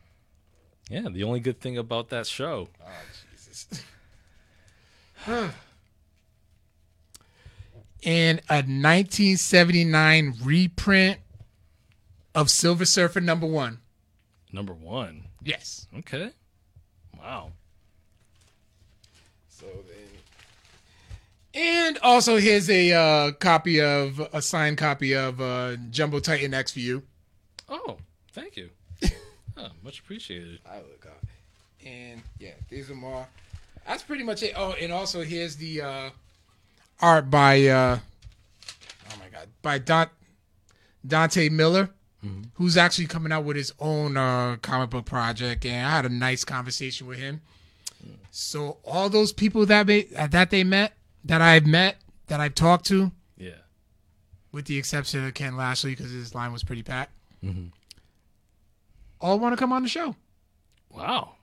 Yeah. The only good thing about that show. Oh, Jesus. and a 1979 reprint of Silver Surfer number one. Number one. Yes. Okay. Wow. So then. And also, here's a uh, copy of a signed copy of uh, Jumbo Titan X for you. Oh, thank you. oh, much appreciated. I look up. And yeah, these are more. That's pretty much it. Oh, and also here's the uh, art by uh, oh my god, by Don, Dante Miller, who's actually coming out with his own uh, comic book project. And I had a nice conversation with him. So all those people that they, that they met, that I've met, that I've talked to, Yeah. with the exception of Ken Lashley because his line was pretty packed, Mhm. all want to come on the show. Wow.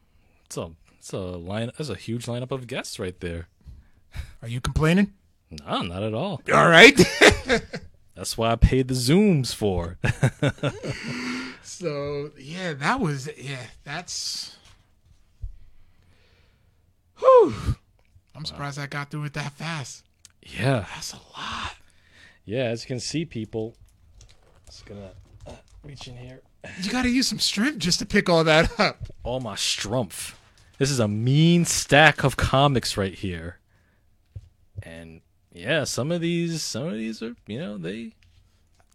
It's a it's a line. That's a huge lineup of guests right there. Are you complaining? No, not at all. All right. That's why I paid the zooms for. So yeah, that was yeah. That's. Whew. I'm surprised I got through it that fast. yeah. That's a lot. Yeah. As you can see, people. Just gonna uh, reach in here. You got to use some strength just to pick all that up. All my strumpf. This is a mean stack of comics right here. And yeah, some of these, some of these are, you know, they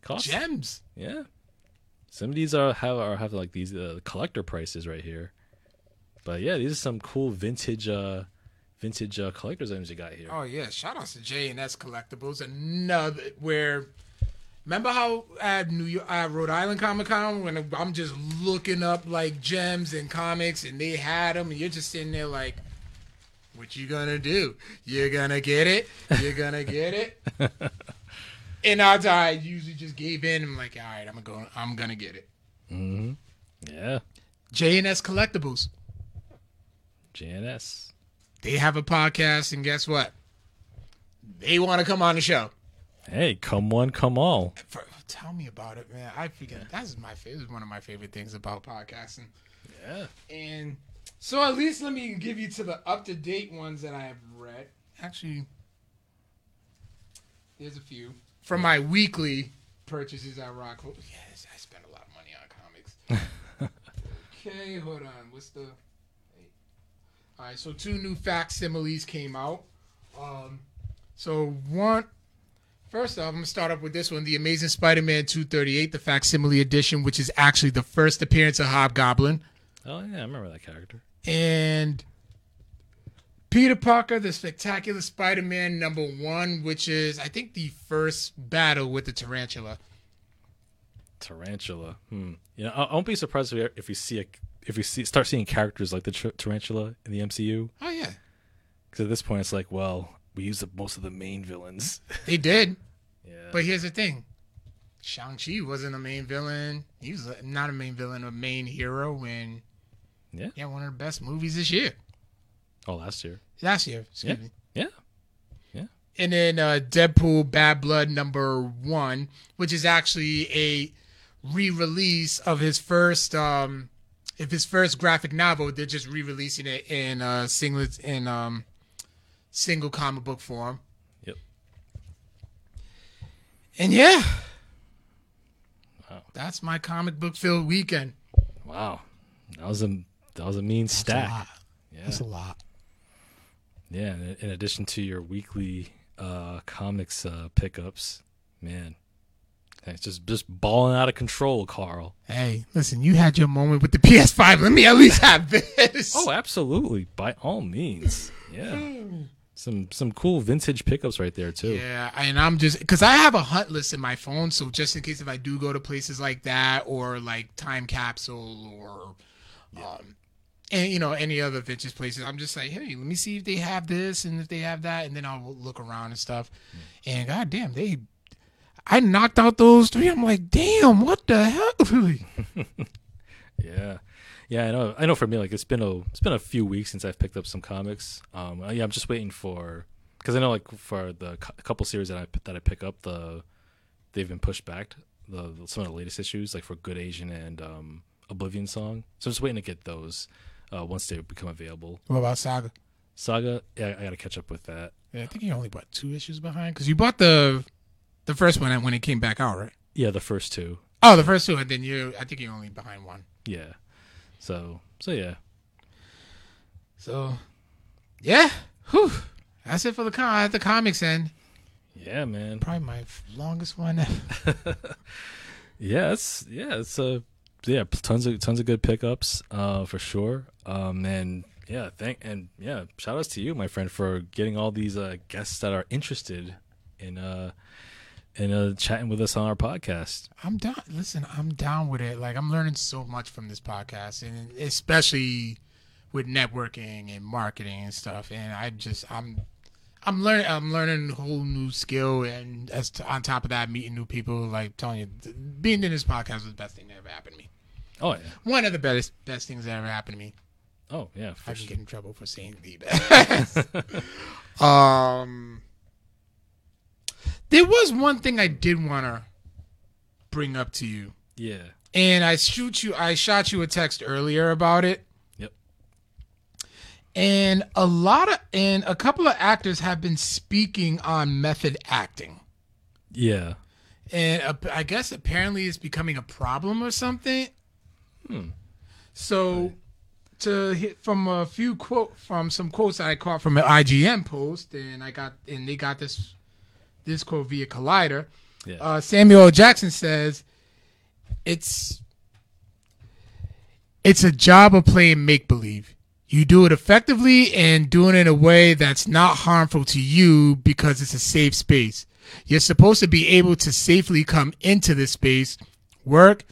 cost. Gems. Yeah. Some of these are have are have like these uh, collector prices right here. But yeah, these are some cool vintage uh vintage uh, collector's items you got here. Oh yeah, shout out to J and S Collectibles. Another where remember how at New York, at Rhode Island Comic Con when I'm just looking up like gems and comics and they had them and you're just sitting there like, what you gonna do? You're gonna get it. You're gonna get it. and odds I usually just gave in. I'm like, all right, I'm gonna go. I'm gonna get it. Mm-hmm. Yeah. JNS Collectibles. JNS. They have a podcast, and guess what? They want to come on the show. Hey, come one, come all. For, tell me about it, man. I forget. That's my favorite. One of my favorite things about podcasting. Yeah. And so at least let me give you to the up to date ones that I have read. Actually, there's a few from my weekly purchases at Rock. Yes, I spend a lot of money on comics. okay, hold on. What's the? All right, so two new facsimiles came out. Um, so one, first off, I'm gonna start off with this one: the Amazing Spider-Man 238, the facsimile edition, which is actually the first appearance of Hobgoblin, Oh yeah, I remember that character. And Peter Parker, the Spectacular Spider-Man number one, which is I think the first battle with the tarantula. Tarantula. Hmm. Yeah, I, I won't be surprised if we, if we see a if we see start seeing characters like the tr- tarantula in the MCU. Oh yeah, Because at this point, it's like, well, we used up most of the main villains. they did. yeah. But here's the thing. Shang-Chi wasn't a main villain. He was not a main villain, a main hero and Yeah. yeah, one of the best movies this year. oh, last year. Last year, excuse Yeah. me. Yeah. Yeah. And then uh, Deadpool Bad Blood number one, which is actually a re-release of his first um if his first graphic novel, they're just re-releasing it in uh singlet in um single comic book form. Yep. And yeah. Wow. That's my comic book filled weekend. Wow. That was a that was a mean That's a stack. lot. Yeah. That's a lot. Yeah. In, in addition to your weekly uh, comics uh, pickups, man, it's just just balling out of control, Carl. Hey, listen, you had your moment with the PS5. Let me at least have this. Oh, absolutely. By all means. Yeah. Some some cool vintage pickups right there too. Yeah, and I'm just because I have a hunt list in my phone, so just in case if I do go to places like that or like Time Capsule or, um, and you know any other vintage places, I'm just like, hey, let me see if they have this and if they have that, and then I'll look around and stuff. And goddamn, they, I knocked out those three. I'm like, damn, what the hell? Yeah, yeah. I know. I know. For me, like it's been a it's been a few weeks since I've picked up some comics. Um, yeah, I'm just waiting for because I know like for the cou- couple series that I that I pick up, the they've been pushed back. The, the some of the latest issues, like for Good Asian and um, Oblivion Song. So I'm just waiting to get those uh, once they become available. what about Saga? Saga, yeah, I got to catch up with that. Yeah, I think you only bought two issues behind because you bought the the first one when it came back out, right? Yeah, the first two. Oh, the first two, and then you, I think you're only behind one. Yeah. So so yeah. So, yeah, whew. That's it for the com- at the comics end. Yeah, man. Probably my longest one. Yeah, it's yeah, it's uh yeah, tons of tons of good pickups, uh, for sure. Um and yeah, thank and yeah, shout outs to you, my friend, for getting all these uh guests that are interested in uh in uh chatting with us on our podcast. I'm down. Listen, I'm down with it. Like I'm learning so much from this podcast, and especially with networking and marketing and stuff. And I just I'm I'm learning I'm learning a whole new skill, and as to, on top of that, meeting new people. Like telling you, th- being in this podcast was the best thing that ever happened to me. Oh yeah. One of the best best things that ever happened to me. Oh yeah, I can sure. get in trouble for saying the best. um, there was one thing I did want to bring up to you, Yeah. and I shoot you. I shot you a text earlier about it. And a lot of and a couple of actors have been speaking on method acting, Yeah. and uh, I guess apparently it's becoming a problem or something. hmm. So, to hit from a few quote from some quotes that I caught from an IGN post, and I got and they got this this quote via Collider. Yeah. Uh, Samuel Jackson says, "It's it's a job of playing make believe. You do it effectively and doing it in a way that's not harmful to you because it's a safe space. You're supposed to be able to safely come into this space, work,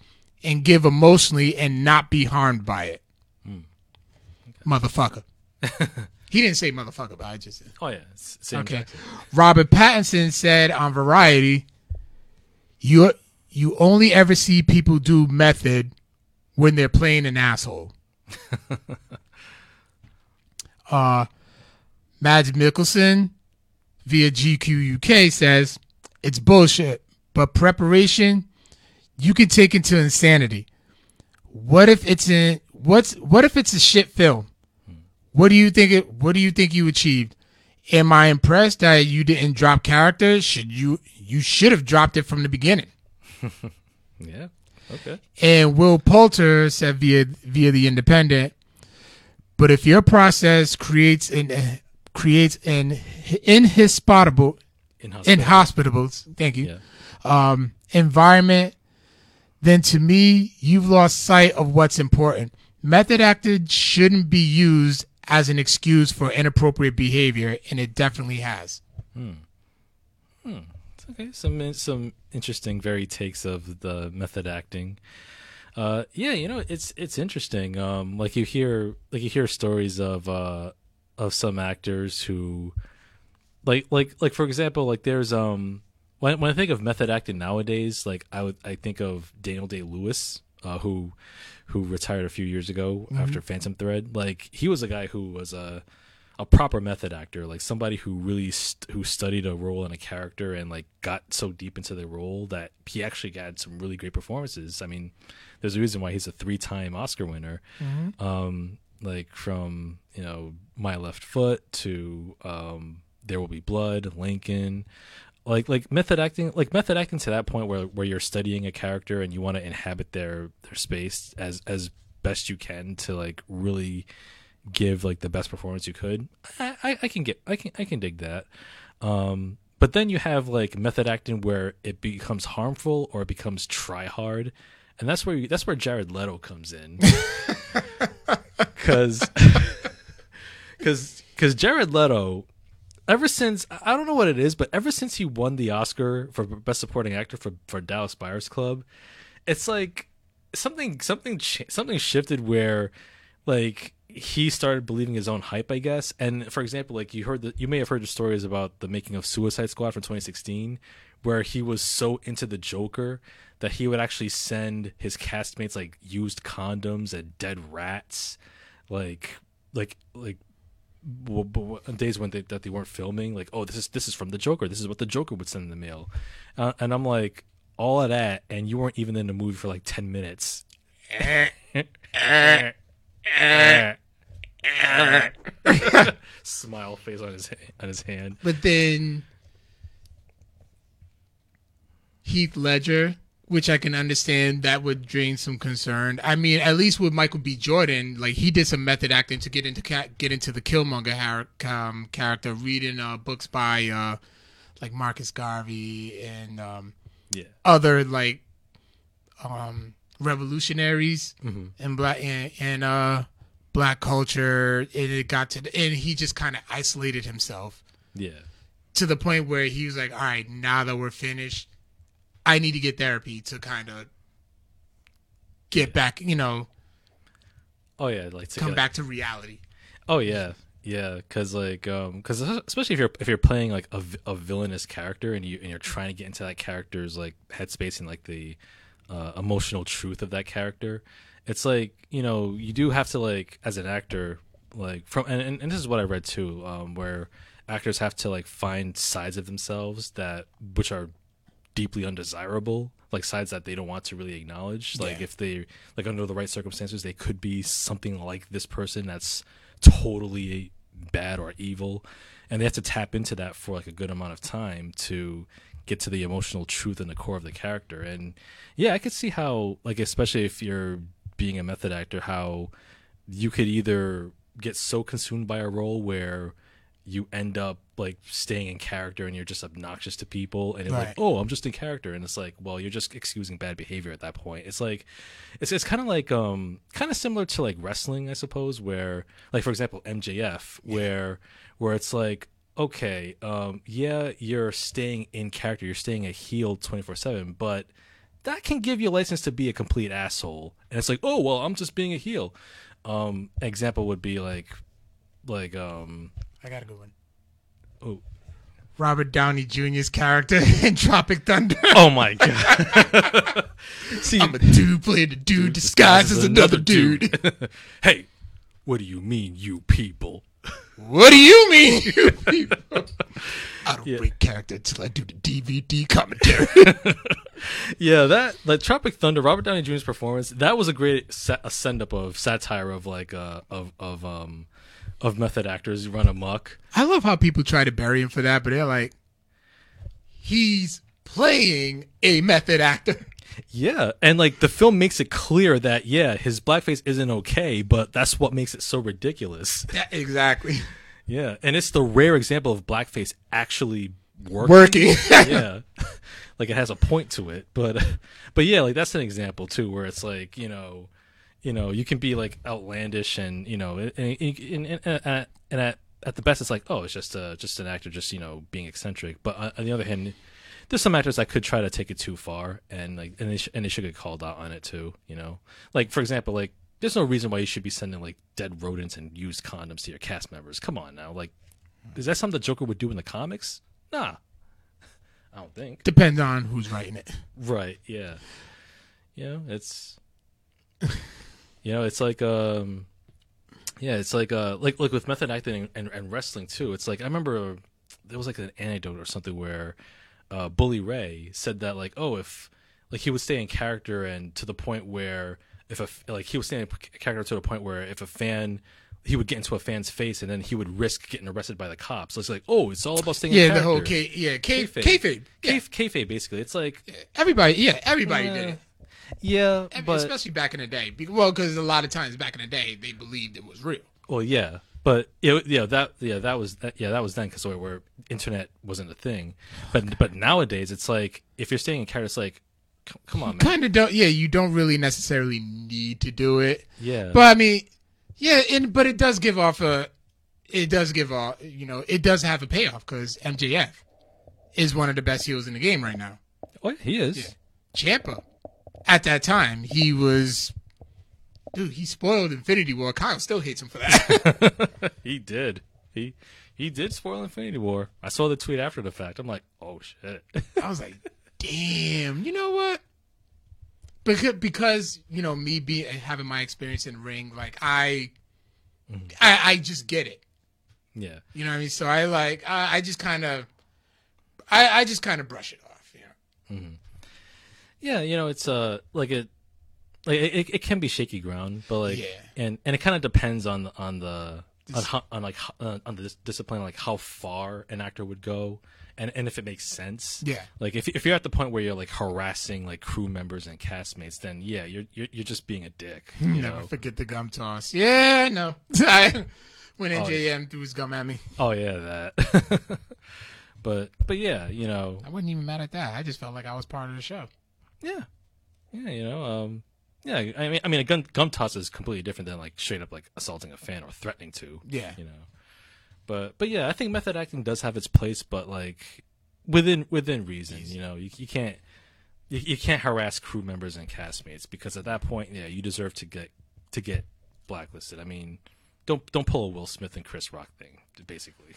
and give emotionally and not be harmed by it. Hmm. Motherfucker. he didn't say motherfucker, but I just said. Oh yeah, S- Sam Okay. Jackson. Robert Pattinson said on Variety, "You you only ever see people do method when they're playing an asshole." uh, Mads Mikkelsen via GQ UK says it's bullshit, but preparation you can take into insanity. What if it's in what's what if it's a shit film? What do you think it what do you think you achieved? Am I impressed that you didn't drop character? Should you you should have dropped it from the beginning. Yeah. Okay. And Will Poulter said via via the Independent, but if your process creates an creates an inhospitable In inhospitable thank you Yeah. um, environment, then to me, you've lost sight of what's important. Method acted shouldn't be used as an excuse for inappropriate behavior, and it definitely has. Hmm. Hmm. Okay, some some interesting very takes of the method acting. Uh, yeah, you know, it's it's interesting. Um, like you hear like you hear stories of uh of some actors who, like like like for example, like there's um when when I think of method acting nowadays, like I would I think of Daniel Day Lewis, uh, who who retired a few years ago after Phantom Thread. Like he was a guy who was a a proper method actor, like somebody who really st- who studied a role and a character and like got so deep into the role that he actually got some really great performances. I mean, there's a reason why he's a three-time Oscar winner. Um, like from you know My Left Foot to um, There Will Be Blood, Lincoln. Like like method acting, like method acting to that point where where you're studying a character and you want to inhabit their their space as as best you can to like really give like the best performance you could. I, I, I can get I can I can dig that. Um, but then you have like method acting where it becomes harmful or it becomes try hard, and that's where you, that's where Jared Leto comes in. Because because because Jared Leto, ever since I don't know what it is, but ever since he won the Oscar for best supporting actor for for Dallas Buyers Club, it's like something something something shifted where like he started believing his own hype, I guess. And for example, like you heard the, you may have heard the stories about the making of Suicide Squad from 2016, where he was so into the Joker that he would actually send his castmates like used condoms and dead rats, like like like w- w- on days when they that they weren't filming. Like, oh, this is this is from the Joker. This is what the Joker would send in the mail, uh, and I'm like, all of that, and you weren't even in the movie for like 10 minutes. Smile face on his on his hand. But then Heath Ledger, which I can understand, that would drain some concern. I mean, at least with Michael B. Jordan, like he did some method acting to get into get into the Killmonger um, character, reading uh, books by uh, like Marcus Garvey and um, Yeah. other like um, revolutionaries and black and, and uh, black culture. And it got to and he just kind of isolated himself Yeah. to the point where he was like, "All right, now that we're finished, I need to get therapy to kind of get back, you know, Oh yeah, like to come get- back to reality." Oh yeah, yeah. Because like, um, because especially if you're if you're playing like a, a villainous character and you and you're trying to get into that character's like headspace and like the uh, emotional truth of that character, it's like you know you do have to like as an actor like from and, and, and this is what I read too, um, where actors have to like find sides of themselves that which are deeply undesirable like sides that they don't want to really acknowledge. Like Yeah. if they like under the right circumstances they could be something like this person that's totally bad or evil. And they have to tap into that for like a good amount of time to get to the emotional truth and the core of the character. And yeah i could see how like especially if you're being a method actor how you could either get so consumed by a role where you end up like staying in character and you're just obnoxious to people and it's like oh i'm just in character. And it's like well you're just excusing bad behavior at that point. It's like it's, it's kind of like um kind of similar to like wrestling i suppose where like for example mjf where where it's like okay um yeah you're staying in character you're staying a heel 24-7 but that can give you a license to be a complete asshole and it's like oh well i'm just being a heel um example would be like like um I got a good one. oh Robert Downey Jr.'s character in Tropic Thunder. oh my god see I'm a dude playing a dude disguised as another dude. hey what do you mean you people what do you mean? you? I don't break character until I do the DVD commentary. yeah that like tropic thunder robert downey jr's performance that was a great sa- a send up of satire of like uh of of um of method actors run amok I love how people try to bury him for that, but they're like, he's playing a method actor. Yeah, and like the film makes it clear that yeah, his blackface isn't okay, but that's what makes it so ridiculous. Yeah, exactly. Yeah, and it's the rare example of blackface actually working. Working. yeah, like it has a point to it, but but yeah, like that's an example too, where it's like you know, you know, you can be like outlandish and you know, and and, and, and, and at at the best, it's like oh, it's just a just an actor, just you know, being eccentric. But on, on the other hand, there's some actors that could try to take it too far, and like and they sh- and they should get called out on it too. You know, like for example, like there's no reason why you should be sending like dead rodents and used condoms to your cast members. Come on now, like is that something the Joker would do in the comics? Nah, I don't think. Depends on who's writing it. Right. Yeah. You know, it's you know, it's like um yeah, it's like uh like like with method acting and, and wrestling too. It's like I remember there was like an anecdote or something where uh Bully Ray said that like, oh, if like he would stay in character and to the point where if a like he was staying in character to the point where if a fan he would get into a fan's face and then he would risk getting arrested by the cops. So it's like, oh, it's all about staying in Yeah, character. the whole K, yeah, K, Kayfabe. kayfabe. Yeah. Kayf- kayfabe, basically. It's like, Everybody, yeah, everybody did it. yeah, I but especially back in the day. Well, because a lot of times back in the day, they believed it was real. Well, yeah, but it, yeah, that yeah, that was that, yeah, that was then because where, where internet wasn't a thing. But but nowadays, it's like if you're staying in character, it's like, c- come on, man. Kind of don't. Yeah, you don't really necessarily need to do it. Yeah, But I mean, yeah, and but it does give off a. It does give off. You know, it does have a payoff because MJF is one of the best heels in the game right now. oh, he is. Champa, at that time, he was. Dude, he spoiled Infinity War. Kyle still hates him for that. he did. He he did spoil Infinity War. I saw the tweet after the fact. I'm like, oh shit. I was like, damn. You know what? Because because you know me being having my experience in ring, like I, I, I just get it. yeah, You know what I mean? So I like I, I just kind of, I, I just kind of brush it off. You know? yeah. You know, it's uh like it. Like it, it can be shaky ground, but like, Yeah. and and it kind of depends on the on the on how, on like uh, on the discipline, like how far an actor would go, and and if it makes sense. Yeah. Like if if you're at the point where you're like harassing like crew members and castmates, then yeah, you're you're, you're just being a dick. You Never know. forget the gum toss. Yeah, no. I, when MJF threw his gum at me, Oh yeah, that. but but yeah, you know, I wasn't even mad at that. I just felt like I was part of the show. yeah, yeah, you know, um, yeah. I mean, I mean, a gun gum toss is completely different than like straight up like assaulting a fan or threatening to. Yeah. you know. But but yeah, I think method acting does have its place, but like within within reason. You know, you you can't you, you can't harass crew members and castmates because at that point, yeah, you deserve to get to get blacklisted. I mean, don't don't pull a Will Smith and Chris Rock thing, basically.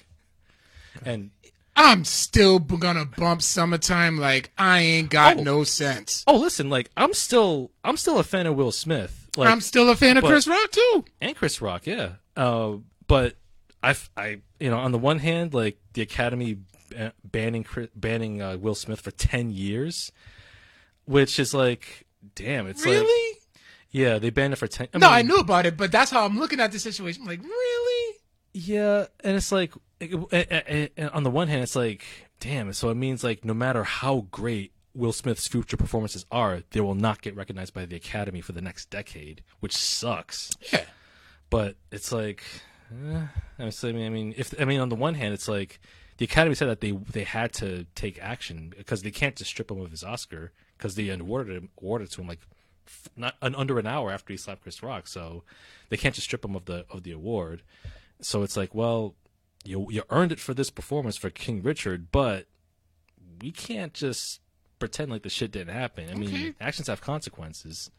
And I'm still gonna bump summertime like I ain't got Oh. no sense. oh, listen, like I'm still I'm still a fan of Will Smith. Like I'm still a fan of but- Chris Rock too. and Chris Rock, yeah. Uh, but I, I, you know, on the one hand, like the Academy banning banning uh, Will Smith for ten years, which is like, damn, it's like, really? yeah, they banned it for ten. I no, mean, I knew about it, but that's how I'm looking at the situation. I'm like, really? Yeah, and it's like, on the one hand, it's like, damn. So it means like, no matter how great Will Smith's future performances are, they will not get recognized by the Academy for the next decade, which sucks. Yeah. But it's like, eh, I mean, so, I mean, I mean, if I mean, on the one hand, it's like the Academy said that they they had to take action because they can't just strip him of his Oscar because they awarded him awarded to him like not an, under an hour after he slapped Chris Rock, so they can't just strip him of the of the award. So it's like, well, you you earned it for this performance for King Richard, but we can't just pretend like the shit didn't happen. I mean, Okay. actions have consequences.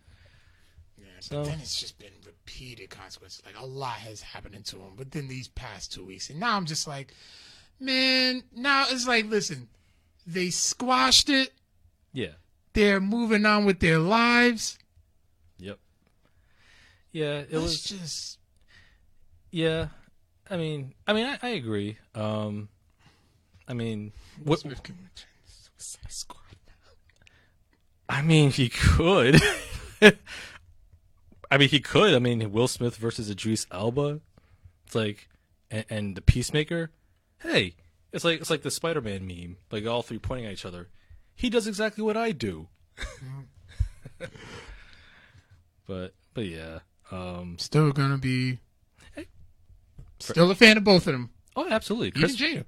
Yeah, So- but then it's just been repeated consequences. Like a lot has happened to him within these past two weeks, and now I'm just like, man. Now it's like, listen, they squashed it. Yeah. They're moving on with their lives. Yep. Yeah, it Let's was. just Yeah, I mean, I mean, I, I agree. Um, I mean, what? Smith can return Suicide Squad. I mean, he could. I mean, he could. I mean, Will Smith versus Idris Elba. It's like, and, and the Peacemaker. Hey, it's like it's like the Spider-Man meme. Like all three pointing at each other. He does exactly what I do. but but yeah. Um, Still gonna be. Still a fan of both of them. oh, absolutely. Chris, Jada.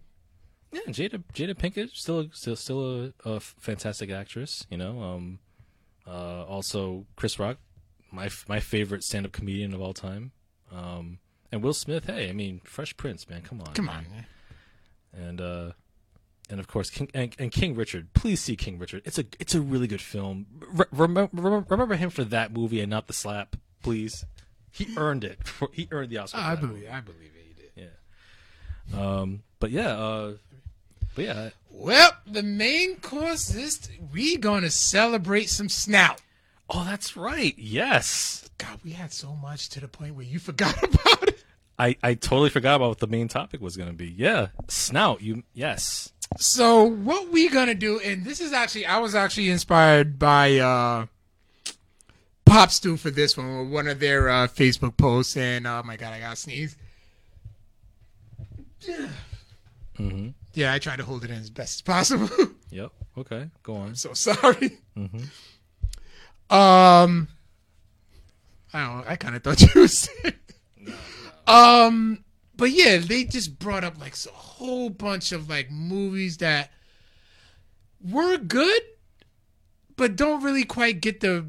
Yeah, Jada Jada Pinkett still still still a, a fantastic actress. You know, um, uh, also Chris Rock, my my favorite stand up comedian of all time. Um, and Will Smith. Hey, I mean, Fresh Prince, man, come on, Come on, man. and uh, and of course King and, and King Richard. Please see King Richard. It's a it's a really good film. Re- remember remember him for that movie and not the slap, please. He earned it. For, he earned the Oscar. I believe. I believe it. He did. movie. Um, but yeah, uh, but yeah, Well, the main course this we gonna celebrate some snout. Oh, that's right. Yes. God, we had so much to the point where you forgot about it. I, I totally forgot about what the main topic was going to be. Yeah. Snout. You yes. So what we gonna do, and this is actually I was actually inspired by uh Pop Stew for this one, one of their uh, Facebook posts, and oh my god, I got to sneeze. Mm-hmm. Yeah, I try to hold it in as best as possible. Yep. Okay. Go on. so sorry. Mhm. Um, I don't. know, I kind of thought you was. Um, but yeah, they just brought up like a whole bunch of like movies that were good, but don't really quite get the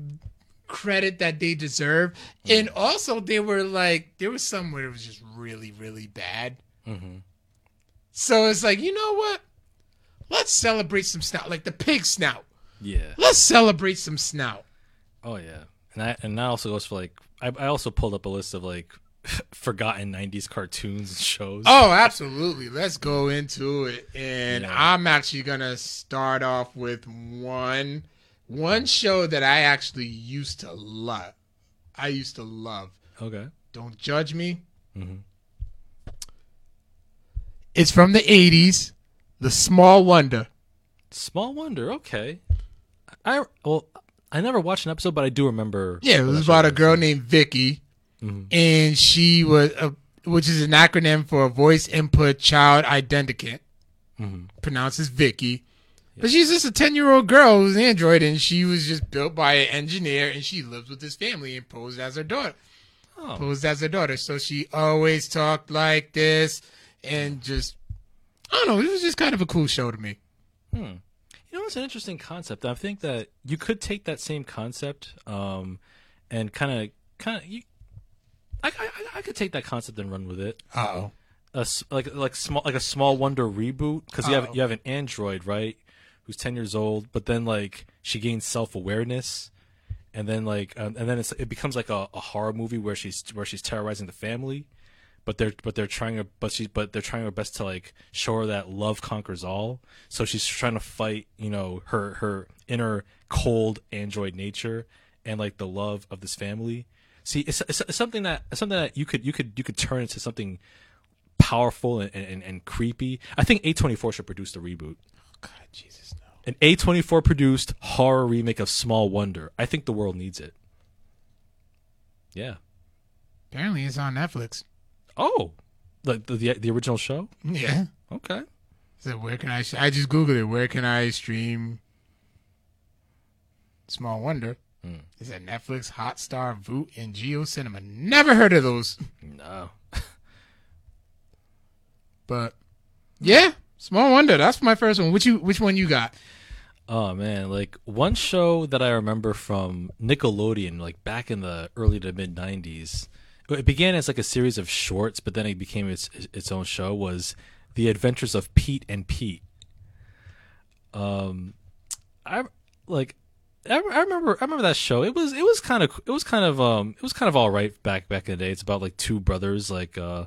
credit that they deserve. And also, they were like there was some where it was just really, really bad. Mm-hmm. So it's like you know what? Let's celebrate some snout, like the pig snout. Yeah. Let's celebrate some snout. Oh yeah. And that and that also goes for like I, I also pulled up a list of like forgotten '90s cartoons and shows. Oh, absolutely. Let's go into it. And Yeah. I'm actually gonna start off with one one show that I actually used to love. I used to love. Okay. Don't judge me. Mhm. It's from the '80s. The Small Wonder. Small Wonder. Okay. I well I never watched an episode, but I do remember. Yeah, it was about a girl named Vicky, Mhm. and she was, a, which is an acronym for Voice Input Child Identicant. Mhm. pronounces Vicky. But she's just a 10 year old girl who's an android, and she was just built by an engineer, and she lives with his family and posed as her daughter. Oh. Posed as her daughter. So she always talked like this, and just, I don't know, it was just kind of a cool show to me. Hmm. You know, it's an interesting concept. I think that you could take that same concept, um, and kind of, kind of, I, I, I- could take that concept and run with it. Oh. Like, like small, like a small wonder reboot, because you Uh-oh. have, you have an android, right, who's ten years old, but then like she gains self awareness, and then like, um, and then it's, it becomes like a, a horror movie where she's, where she's terrorizing the family. But they're but they're trying her but she but they're trying her best to like show her that love conquers all. So she's trying to fight, you know, her her inner cold android nature and like the love of this family. See, it's, it's, it's something that it's something that you could you could you could turn into something powerful and, and, and creepy. I think A24 should produce the reboot. Oh God, Jesus, no. An A24 produced horror remake of Small Wonder. I think the world needs it. Yeah. Apparently, it's on Netflix. Oh, the, the the original show. Yeah. Okay. So where can I? I just googled it. Where can I stream? Small Wonder. Hmm. Is that Netflix, Hotstar, Voot, and JioCinema? Never heard of those. No. But yeah, Small Wonder. That's my first one. Which you which one you got? Oh man, like one show that I remember from Nickelodeon, like back in the early to mid '90s. It began as like a series of shorts, but then it became its its own show. Was The Adventures of Pete and Pete. Um, I like. I, remember. I remember that show. It was. It was kind of. It was kind of. Um. It was kind of all right back back in the day. It's about like two brothers, like uh,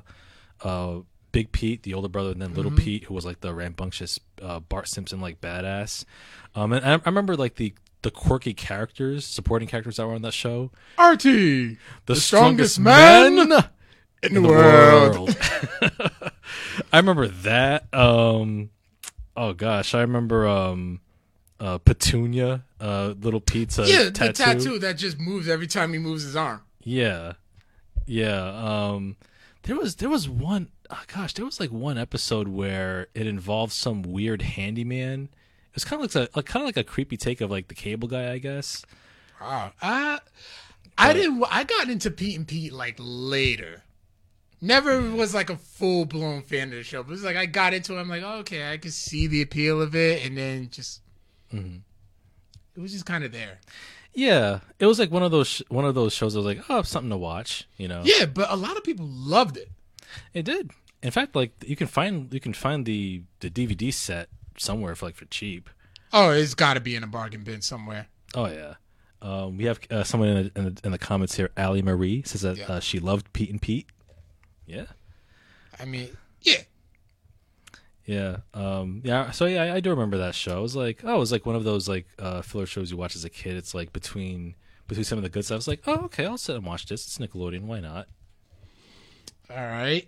uh, Big Pete, the older brother, and then Little Pete, who was like the rambunctious uh, Bart Simpson like badass. Um, and I, I remember like the the quirky characters, supporting characters that were on that show. Artie, The, strongest man in the world. I remember that. Um, oh gosh, I remember um, uh, Petunia, uh, Little uh, Yeah, tattoo. the tattoo that just moves every time he moves his arm. Yeah, yeah. Um, there was there was one. Oh gosh, there was like one episode where it involved some weird handyman. It was kind of like a like, kind of like a creepy take of like the cable guy, I guess. Wow. I I didn't. I got into Pete and Pete like later. Never was like a full blown fan of the show, but it was like I got into it. I'm like, oh, okay, I can see the appeal of it, and then just mm-hmm. it was just kind of there. Yeah, it was like one of those sh- one of those shows. I was like, oh, something to watch, you know. Yeah, but a lot of people loved it. It did. In fact, like you can find you can find the the DVD set somewhere for like for cheap. Oh, it's got to be in a bargain bin somewhere. Oh yeah. Um, we have uh, someone in the, in, the, in the comments here. Ali Marie says that Yeah. uh, she loved Pete and Pete. Yeah, I mean, yeah, yeah, um, yeah. So yeah, I, I do remember that show. It was like, oh, it was like one of those like uh, filler shows you watch as a kid. It's like between between some of the good stuff. It's like, oh, okay, I'll sit and watch this. It's Nickelodeon. Why not? all right.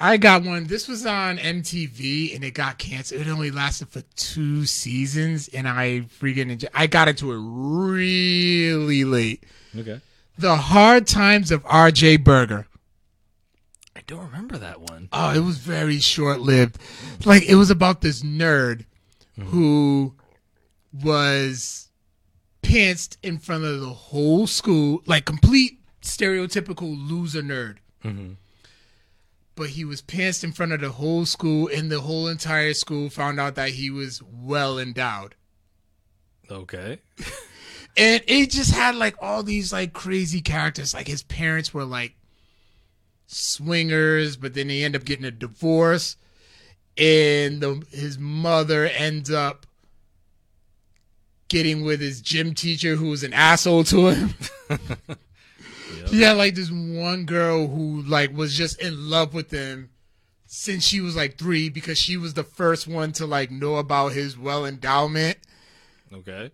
I got one. This was on MTV and it got canceled. It only lasted for two seasons, and I freaking enjoy- I got into it really late. Okay, The Hard Times of R.J. Berger. I don't remember that one. Oh, it was very short lived. Like it was about this nerd mm-hmm. who was pantsed in front of the whole school, like complete stereotypical loser nerd. Mm-hmm. But he was pantsed in front of the whole school, and the whole entire school found out that he was well endowed. Okay, and it just had like all these like crazy characters. Like his parents were like swingers but then they end up getting a divorce. And the, his mother ends up getting with his gym teacher who was an asshole to him he had like this one girl who like was just in love with him since she was like three because she was the first one to like know about his well endowment okay.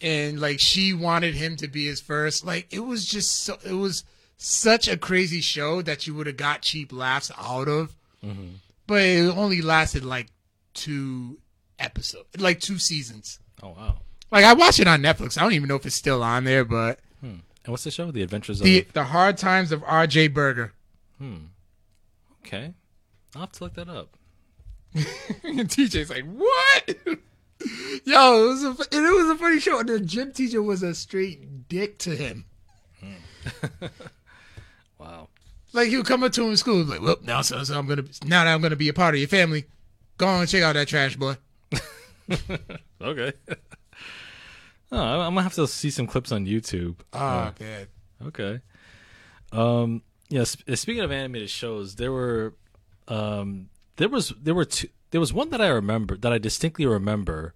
and like she wanted him to be his first. Like it was just so it was such a crazy show that you would have got cheap laughs out of, mm-hmm. but it only lasted like two episodes, like two seasons. Oh wow. Like I watched it on Netflix. I don't even know if it's still on there, but hmm. And what's the show? The Adventures the of. the hard times of R.J. Berger. Hmm. Okay, I'll have to look that up. and TJ's like, what? Yo, it was a it was a funny show. And the gym teacher was a straight dick to him. Wow. Like he would come up to him in school, like, "Well, now, so, so I'm gonna now that I'm gonna be a part of your family, go on and check out that trash boy." Okay. Oh, I'm gonna have to see some clips on YouTube. Oh man, Okay. Um. Yes. speaking of animated shows, there were, um, there was there were two. There was one that I remember that I distinctly remember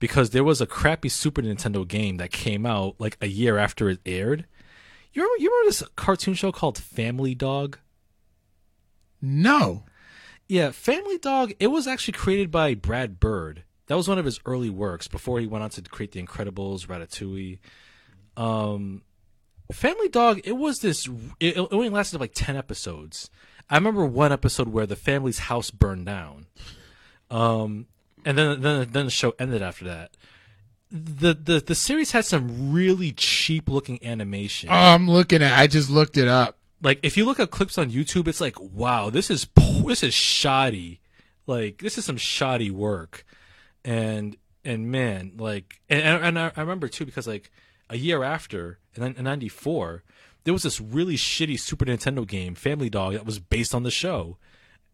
because there was a crappy Super Nintendo game that came out like a year after it aired. You remember, you remember this cartoon show called Family Dog? no, Yeah, Family Dog. It was actually created by Brad Bird. That was one of his early works before he went on to create The Incredibles, Ratatouille. Um, Family Dog. It was this. It, it only lasted like ten episodes. I remember one episode where the family's house burned down. Um, and then then then the show ended after that. The the the series had some really cheap looking animation oh, I'm looking at. I just looked it up. like if you look at clips on YouTube, it's like, wow, this is this is shoddy. Like this is some shoddy work, and and man, like and and I, I remember too because like a year after in '94, there was this really shitty Super Nintendo game, Family Dog, that was based on the show,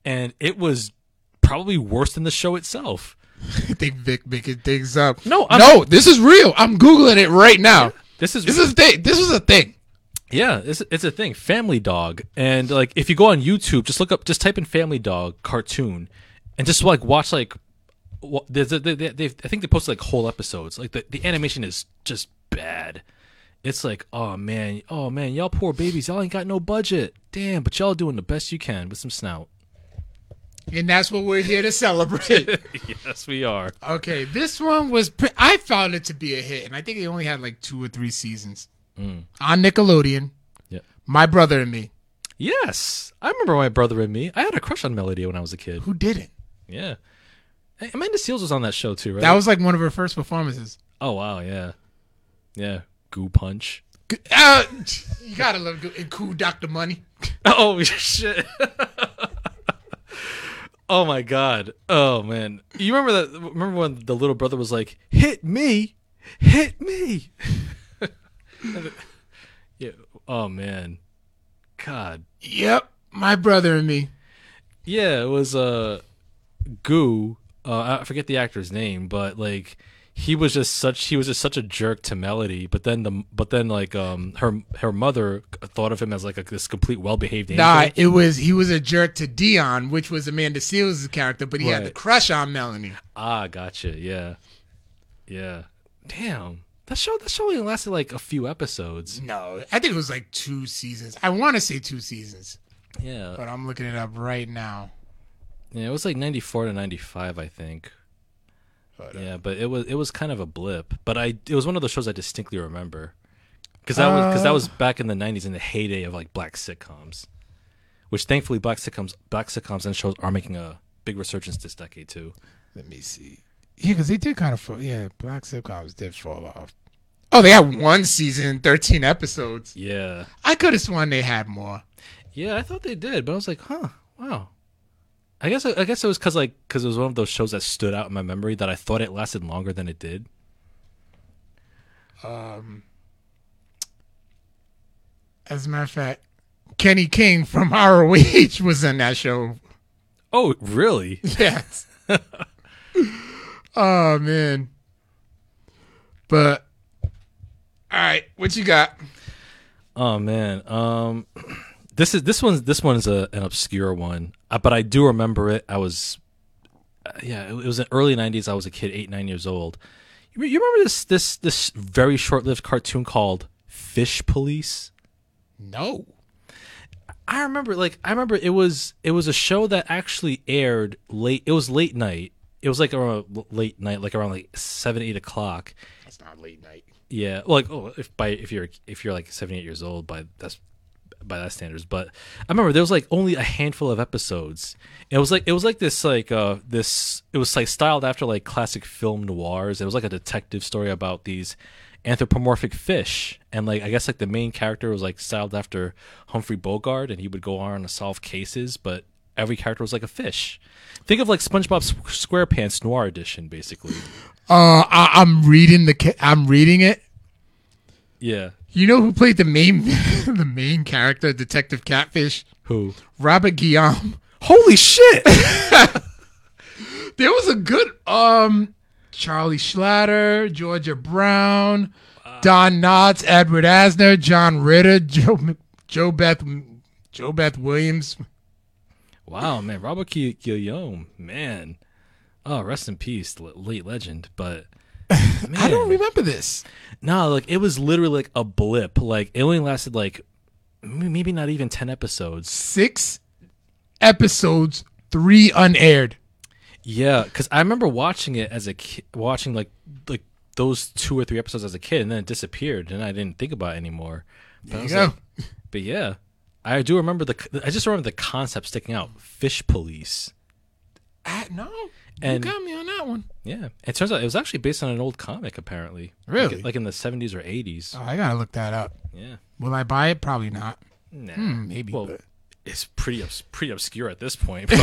and it was probably worse than the show itself. I think Vic making things up. No, I'm- no, this is real. I'm googling it right now. This is This is a thing. This was a thing. Yeah, it's, it's a thing. Family Dog, and like if you go on YouTube, just look up, just type in Family Dog cartoon, and just like watch like, wha- there's a, they, they, I think they posted like whole episodes. Like the the animation is just bad. It's like, oh man, oh man, y'all poor babies, y'all ain't got no budget. Damn, but y'all doing the best you can with some snout. And that's what we're here to celebrate. yes, we are. okay, this one was. Pre- I found it to be a hit, and I think it only had like two or three seasons mm. on Nickelodeon. Yeah. My brother and me. Yes, I remember my brother and me. I had a crush on Melody when I was a kid. Who didn't? Yeah, Amanda Seales was on that show too, right? That was like one of her first performances. oh wow, yeah, yeah. Goo Punch. Uh, you gotta love good and cool Doctor Money. Oh shit. oh my god. Oh man. You remember that remember when the little brother was like, "Hit me. Hit me." yeah. Oh man. God. Yep, my brother and me. Yeah, it was uh Goo. Uh I forget the actor's name, but like he was just such he was just such a jerk to Melody, but then the but then like um her her mother thought of him as like a, this complete well-behaved angel. Nah, it was he was a jerk to Dion, which was Amanda Seales' character, but he had the crush on Melanie. Ah, gotcha. Yeah, yeah. Damn, that show that show only lasted like a few episodes. No, I think it was like two seasons. I want to say two seasons, Yeah, but I'm looking it up right now. Yeah. It was like ninety four to ninety five, I think. But, uh, Yeah, but it was it was kind of a blip. But I it was one of those shows I distinctly remember because that was because that Uh. was back in the nineties in the heyday of like black sitcoms, which thankfully black sitcoms black sitcoms and shows are making a big resurgence this decade too. Let me see. Yeah, because they did kind of fall. Yeah, black sitcoms did fall off. Oh, they had one season, thirteen episodes. Yeah, I could have sworn they had more. Yeah, I thought they did, but I was like, huh, wow. I guess I guess it was because like because it was one of those shows that stood out in my memory that I thought it lasted longer than it did. Um, as a matter of fact, Kenny King from ROH was in that show. Oh, really? Yes. oh man. But all right, what you got? oh man. Um, this is this one's this one's a, an obscure one, but I do remember it. I was, uh, yeah, it, it was in early '90s. I was a kid, eight nine years old. You, you remember this this this very short lived cartoon called Fish Police? No. I remember like I remember it was it was a show that actually aired late. It was late night. It was like around late night, like around like seven eight o'clock. That's not late night. Yeah, like oh, if by if you're if you're like seven eight years old by that's by that standards. But I remember there was like only a handful of episodes. It was like it was like this like uh this it was like styled after like classic film noirs. It was like a detective story about these anthropomorphic fish and like I guess like the main character was like styled after Humphrey Bogart and he would go on to solve cases, but every character was like a fish. Think of like SpongeBob SquarePants Noir Edition, basically. Uh, I, I'm reading the. I'm reading it. Yeah. You know who played the main, the main character, Detective Catfish? Who? Robert Guillaume. Holy shit! There was a good um Charlie Schlatter, Georgia Brown, Don Knotts, Edward Asner, John Ritter, Joe Joe Beth JoBeth Williams. Wow, man, Robert Guillaume, man. Oh, rest in peace, late legend. But I don't remember this. No, like it was literally like a blip. Like it only lasted like m- maybe not even ten episodes. Six episodes, three unaired. Yeah, because I remember watching it as a kid, watching like like those two or three episodes as a kid, and then it disappeared, and I didn't think about it anymore. But, I There you was go. like- but yeah, I do remember the. I just remember the concept sticking out. Fish police. Ah, no, And- you got me on that one. Yeah, it turns out it was actually based on an old comic, apparently. Really? Like, like in the seventies or eighties. Oh, I gotta look that up. Yeah. Will I buy it? Probably not. Nah. Hmm, maybe. Well, but- it's pretty pretty obscure at this point.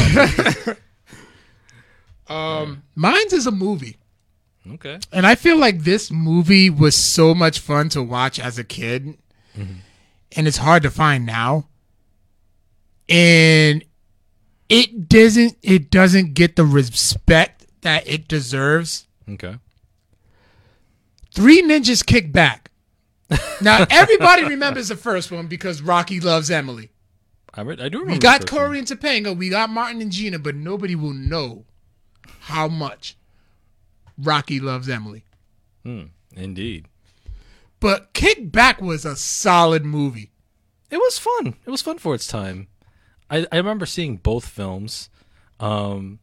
Um, mine's is a movie. okay. And I feel like this movie was so much fun to watch as a kid. And it's hard to find now. And it doesn't it doesn't get the respect that it deserves. Okay. Three ninjas kick back. Now everybody remembers the first one because Rocky loves Emily. I, re- I do remember. We got first one. Corey and Topanga, we got Martin and Gina, but nobody will know how much Rocky loves Emily. Hmm, Indeed. But Kick Back was a solid movie. It was fun. It was fun for its time. I, I remember seeing both films. Um,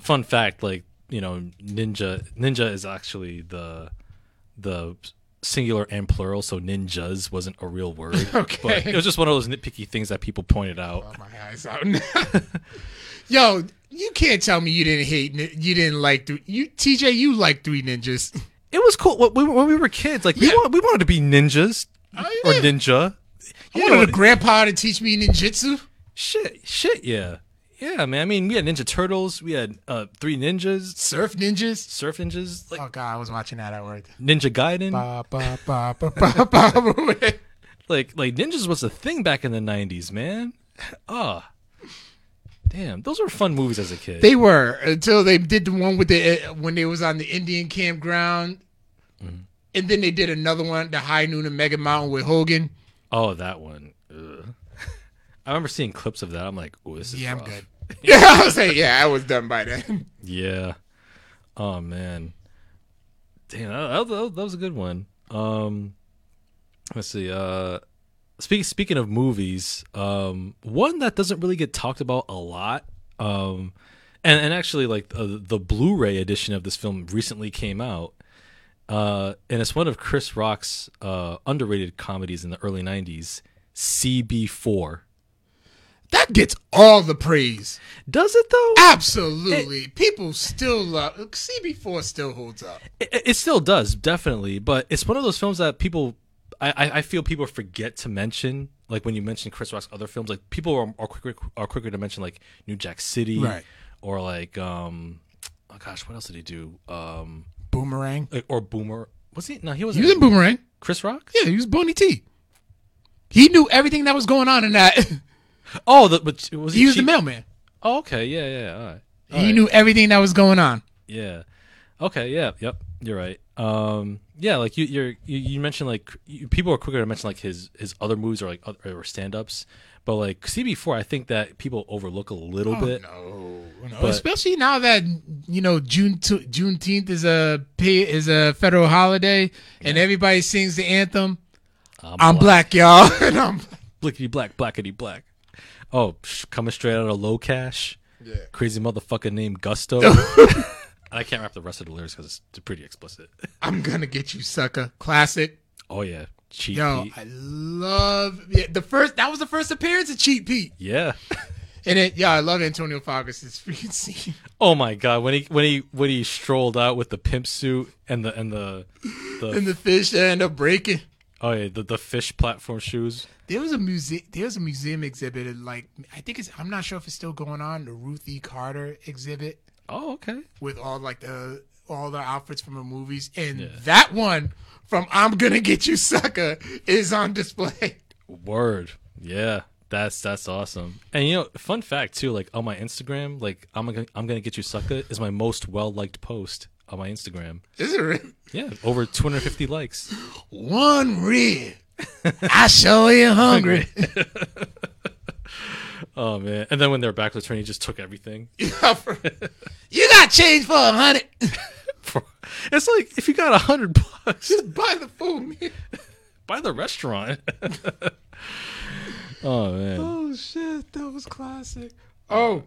fun fact, like you know, ninja ninja is actually the the singular and plural, so ninjas wasn't a real word. Okay. but it was just one of those nitpicky things that people pointed out. Oh, my eyes out. Yo, you can't tell me you didn't hate, you didn't like three. You TJ, you like Three Ninjas. It was cool when we, were kids. Like we Yeah. want, we wanted to be ninjas Oh, or ninja. You wanted wanted a grandpa to teach me ninjutsu. Shit, shit, yeah, yeah, man. I mean, we had Ninja Turtles. We had uh, three ninjas, Surf ninjas. surf ninjas, like Oh god, I was watching that at work. Ninja Gaiden. Ba, ba, ba, like like ninjas was a thing back in the 90s man ah damn those were fun movies as a kid They were until they did the one with the uh, when they was on the Indian campground, and then they did another one, the High Noon and Mega Mountain with Hogan. oh that one. I remember seeing clips of that. I'm like oh this is Yeah, I'm good. Yeah, I was saying, yeah, I was done by then. yeah. Oh man. Damn that, that, that was a good one. Um let's see uh speak, speaking of movies um one that doesn't really get talked about a lot um and, and actually like uh, the blu-ray edition of this film recently came out uh and it's one of chris rock's uh underrated comedies in the early 90s cb4 That gets all the praise. does it though Absolutely, people still love CB4. Still holds up. It, it still does, definitely, but it's one of those films that people, I, I feel people forget to mention. Like when you mention Chris Rock's other films, like people are, are quicker are quicker to mention like New Jack City, Right. Or like, um, oh gosh, what else did he do? Um, Boomerang. like, or Boomer was he? No, he He wasn't. He was in Boomerang. Chris Rock. Yeah, he was Boney T. He knew everything that was going on in that. Oh, the, but was he? he was the mailman. Oh, okay, yeah, yeah, all right. All He right. knew everything that was going on. Yeah. Okay. Yeah. Yep. You're right. Um. Yeah. Like you. You're. You, you mentioned like you, people are quicker to mention like his his other moves or like other, or stand ups, but like CB4, I think that people overlook a little bit. No, no. But- especially now that you know June t- Juneteenth is a pay is a federal holiday, and everybody sings the anthem. I'm black, y'all. and I'm Blickety black, blackety black. Oh, sh- coming straight out of Locash. Yeah. Crazy motherfucker named Gusto. I can't rap the rest of the lyrics because it's pretty explicit. I'm gonna get you, sucker. Classic. Oh yeah, cheap. Yo, Pete. I love yeah, the first. That was the first appearance of Cheap Pete, Yeah. and it. Yeah, I love Antonio Fargas's freaking scene. Oh my god, when he when he when he strolled out with the pimp suit and the and the the and the fish that end up breaking. oh yeah the the fish platform shoes. There was a museum. There was a museum exhibit. Like I think it's. I'm not sure if it's still going on. The Ruth E. Carter exhibit Oh okay. with all like the all the outfits from the movies, and Yeah. that one from "I'm Gonna Get You, Sucker" is on display. Word. Yeah. That's that's awesome. And you know, fun fact too, like on my Instagram, like I'm gonna I'm gonna get you sucker is my most well liked post on my Instagram. Is it really? Yeah, over 250 likes. one rib? I show you hungry. Oh man! And then when they're back to the train, he just took everything. you got change for a hundred. It's like if you got a hundred bucks, Just buy the food, man. buy the restaurant. oh man! Oh shit, that was classic. Oh,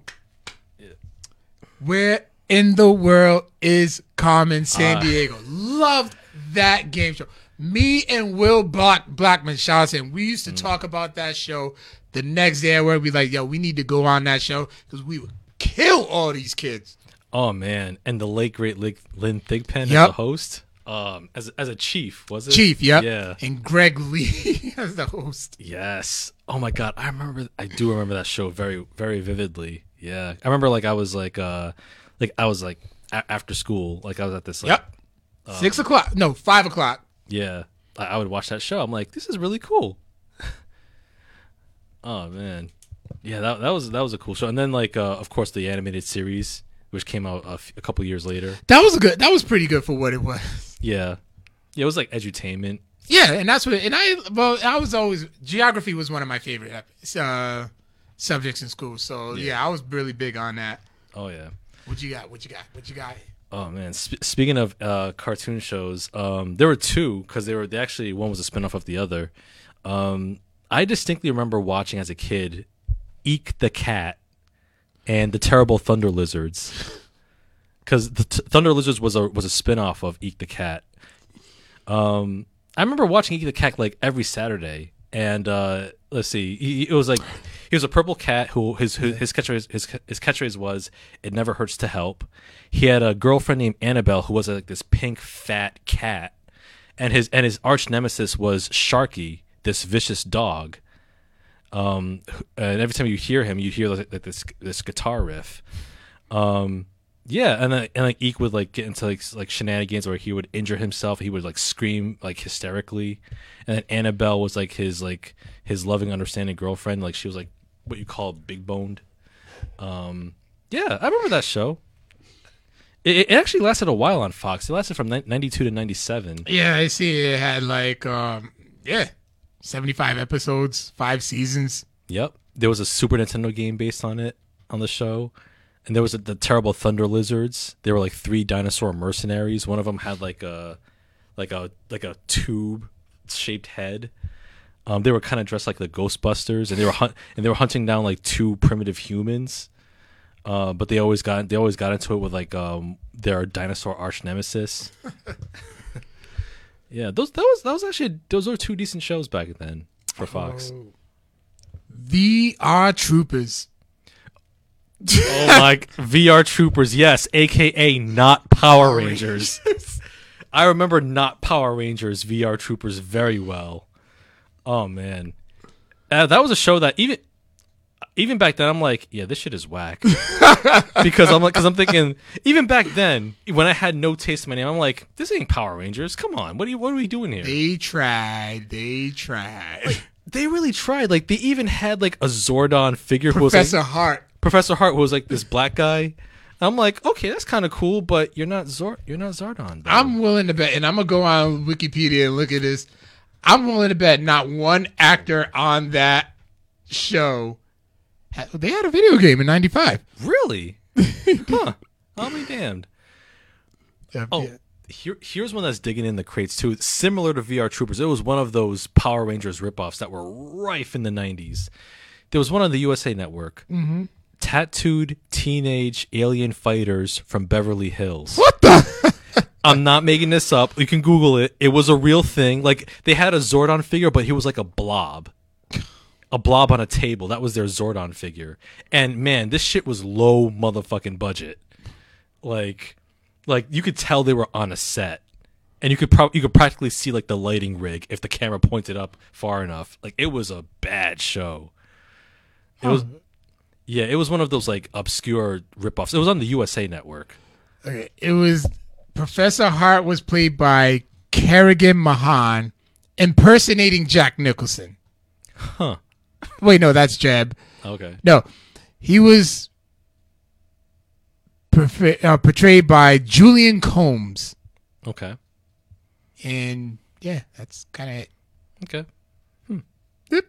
where in the world is Carmen San Ah. Diego? Loved that game show. Me and Will Black Blackman, shout out. We used Mm. to talk about that show the next day. Where we like, yo, we need to go on that show because we would kill all these kids. Oh man! And the late great Lynn Thigpen as a host, um, as as a chief was it? Chief, yep. Yeah. And Greg Lee as the host. Yes. Oh my god, I remember. I do remember that show very very vividly. Yeah, I remember like I was like uh, like I was like a- after school, like I was at this like Yep. Six o'clock. No, five o'clock. Yeah, I, I would watch that show. I'm like, this is really cool. oh man, Yeah, that that was that was a cool show. And then like uh, of course the animated series, which came out a, f- a couple years later. That was a good. That was pretty good for what it was. Yeah, yeah, it was like edutainment. Yeah, and that's what. And I well, I was always geography was one of my favorite uh, subjects in school. So yeah. I was really big on that. Oh yeah. What you got? What you got? What you got? Oh man! Sp- speaking of uh, cartoon shows, um, there were two because they were they actually one was a spinoff of the other. Um, I distinctly remember watching as a kid, Eek the Cat, and the Terrible Thunder Lizards, because the t- Thunder Lizards was a was a spinoff of Eek the Cat. Um, I remember watching Eek the Cat like every Saturday, and uh, let's see, he, it was like he was a purple cat who his his, his catchphrase his, his catchphrase was "It never hurts to help." He had a girlfriend named Annabelle who was like this pink fat cat, and his and his arch nemesis was Sharky, this vicious dog. Um, and every time you hear him, you hear like, like this this guitar riff. Um, yeah, and then and like Eek would like get into like like shenanigans where he would injure himself. He would like scream like hysterically, and then Annabelle was like his like his loving, understanding girlfriend. Like she was like what you call big boned. Um, yeah, I remember that show. It, it actually lasted a while on Fox. It lasted from ninety two to ninety seven. Yeah, I see. It had like um yeah, seventy five episodes, five seasons. Yep, there was a Super Nintendo game based on it on the show and there was a, the terrible thunder lizards. They were like three dinosaur mercenaries. One of them had like a like a like a tube shaped head. Um, they were kind of dressed like the Ghostbusters, and they were hunt and they were hunting down like two primitive humans. Uh, but they always got they always got into it with like um, their dinosaur arch nemesis. yeah, those that was that was actually those were two decent shows back then for Fox. Oh. VR Troopers. Oh my VR Troopers, yes, aka not Power Rangers. I remember not Power Rangers VR Troopers very well. Oh man, uh, that was a show that even even back then I'm like, yeah, this shit is whack. because I'm like, because I'm thinking even back then when I had no taste in my name, I'm like, this ain't Power Rangers. Come on, what are you, what are we doing here? They tried. They tried. Like, they really tried. Like they even had like a Zordon figure Professor who was like, Hart. Professor Hart was like this black guy. I'm like, okay, that's kind of cool, but you're not Zor, you're not Zordon. Though. I'm willing to bet, and I'm gonna go on Wikipedia and look at this. I'm willing to bet not one actor on that show. Had, they had a video game in '95. Really? huh? I'll be damned. Uh, Oh, yeah. here, here's one that's digging in the crates too. Similar to VR Troopers, it was one of those Power Rangers ripoffs that were rife in the '90s. There was one on the USA Network. Mm-hmm. Tattooed teenage alien fighters from Beverly Hills. What the? I'm not making this up. You can Google it. It was a real thing. Like they had a Zordon figure, but he was like a blob. A blob on a table. That was their Zordon figure. And man, this shit was low motherfucking budget. Like like you could tell they were on a set. And you could probably you could practically see like the lighting rig if the camera pointed up far enough. Like it was a bad show. It was Yeah, it was one of those like obscure ripoffs. It was on the USA network. Okay, it was Professor Hart was played by Kerrigan Mahan, impersonating Jack Nicholson. Huh. Wait, no, that's Jeb. Okay. No, he was perfe- uh, portrayed by Julian Combs, Okay. and yeah, that's kind of it. Okay. Yep,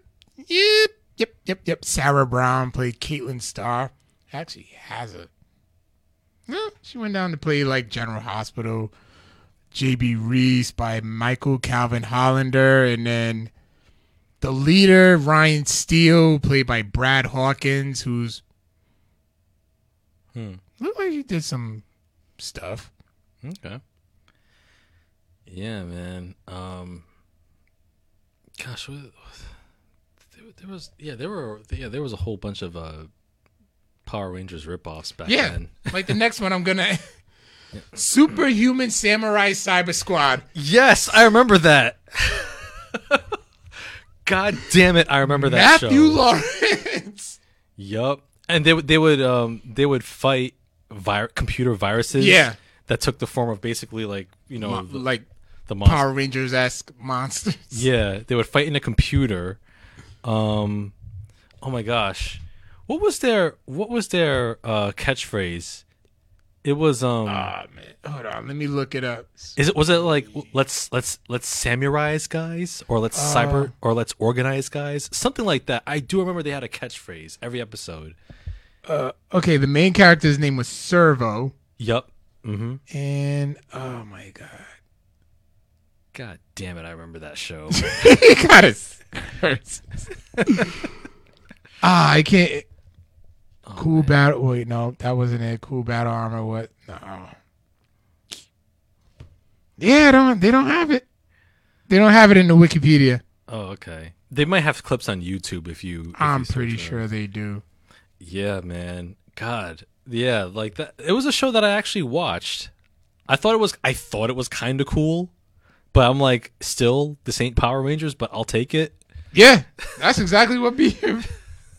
yep, yep, yep, yep. Sarah Brown played Caitlin Starr. Actually, has a. No, she went down to play like General Hospital. J.B. Reese by Michael Calvin Hollander, and then the leader Ryan Steele, played by Brad Hawkins, who's Hmm. looked like he did some stuff. Okay. Yeah, man. Um. Gosh, what, there, there was yeah there were yeah there was a whole bunch of uh Power Rangers ripoffs back Yeah, then. like the next one, I'm gonna Superhuman Samurai Cyber Squad. Yes, I remember that. God damn it, I remember that Matthew show. Lawrence. Yup. And they would they would um they would fight vir- computer viruses. Yeah. That took the form of basically like you know Mo- the, like the monster. Power Rangers esque monsters. Yeah, they would fight in a computer. Um, oh my gosh, What was their What was their uh, catchphrase? It was um. Ah man, hold on, let me look it up. is it was it like let's let's let's samurai's guys or let's Uh. cyber or let's organize guys something like that. I do remember they had a catchphrase every episode. Uh, okay, the main character's name was Servo, Yup. Mm-hmm. and oh my god, God damn it! I remember that show. it got us. hurts. ah, I can't. cool battle. Wait, no, that wasn't it. Cool battle armor. What? No. Yeah, don't they don't have it. They don't have it in the Wikipedia. oh, okay. They might have clips on YouTube if you. if I'm you pretty it up. sure they do. Yeah, man. God. Yeah, like that it was a show that I actually watched. I thought it was I thought it was kind of cool, but I'm like still this ain't Power Rangers, but I'll take it. Yeah, that's exactly what be.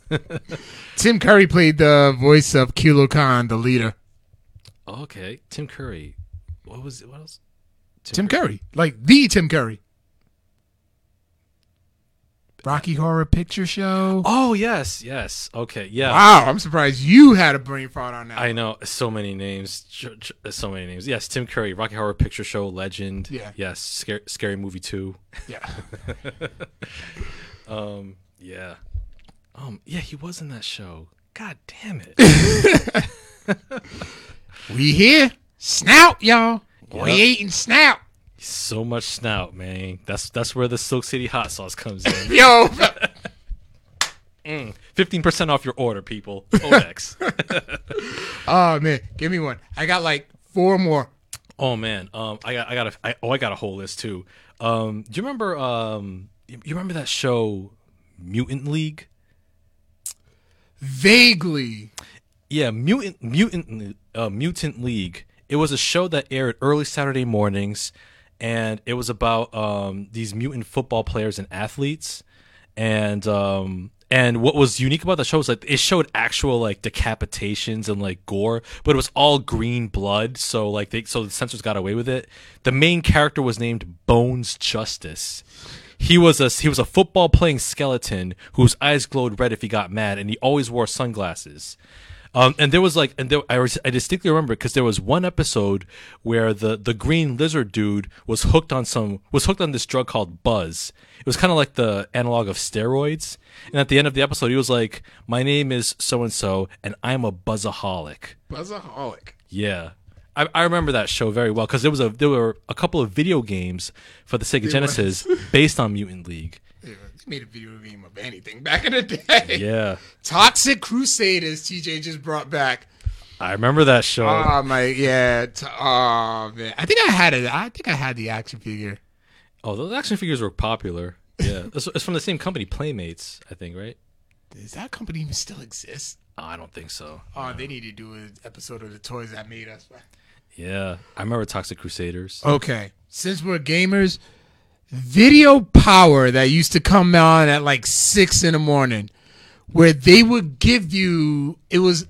Tim Curry played the voice of Kilo Khan, the leader. Okay, Tim Curry. What was it? What else? Tim Curry, like the Tim Curry. Rocky Horror Picture Show. Oh, yes, yes. Okay, yeah. Wow, I'm surprised you had a brain fart on that. I know so many names. So many names. Yes, Tim Curry, Rocky Horror Picture Show, Legend. Yeah. Yes, Scary, Scary Movie 2. yeah. Um, yeah. Um, yeah, he was in that show. God damn it. We here? Snout, y'all. We eating snout. So much snout, man. That's that's where the Silk City hot sauce comes in. Yo. Fifteen percent off your order, people. Codex. oh man, give me one. I got like four more. oh man. Um, I got I got a I, oh I got a whole list too. Um, do you remember um you, you remember that show Mutant League? Vaguely. Yeah, Mutant Mutant uh, Mutant League. It was a show that aired early Saturday mornings, and it was about um, these mutant football players and athletes. And um, and what was unique about the show was like it showed actual like decapitations and like gore, but it was all green blood. So like they so the censors got away with it. The main character was named Bones Justice. He was a he was a football playing skeleton whose eyes glowed red if he got mad, and he always wore sunglasses. Um, and there was like, and there, I, was, I distinctly remember because there was one episode where the the green lizard dude was hooked on some was hooked on this drug called Buzz. It was kind of like the analog of steroids. And at the end of the episode, he was like, "My name is so and so, and I'm a buzzaholic." Buzzaholic. Yeah. I, I remember that show very well because there was a there were a couple of video games for the Sega Genesis based on Mutant League. Made a video game of anything back in the day. Yeah, Toxic Crusaders. TJ just brought back. I remember that show. Oh my, yeah. T- oh man, I think I had it. I think I had the action figure. oh, those action figures were popular. Yeah, it's, it's from the same company, Playmates, I think, right? Does that company even still exist? Oh, I don't think so. Oh, they need to do an episode of the toys that made us. Yeah, I remember Toxic Crusaders. Okay, since we're gamers, video power that used to come on at like six in the morning, where they would give you it was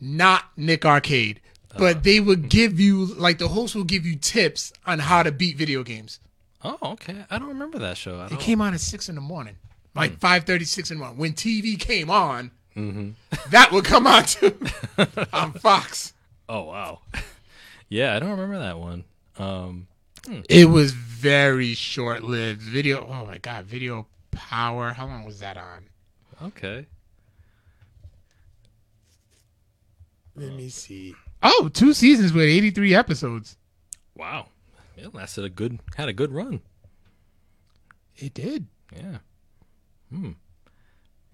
not Nick Arcade, but uh. they would give you like the host will give you tips on how to beat video games. Oh, okay. I don't remember that show. It came on at six in the morning, hmm. like five thirty six in the morning. When TV came on, mm-hmm. that would come on too on Fox. Oh, wow. yeah, I don't remember that one. Um, hmm. It was very short lived. Video. Oh my god, video power. How long was that on? okay. Let me see. Oh, two seasons with 83 episodes. Wow. It lasted a good, had a good run. It did. Yeah. Hmm.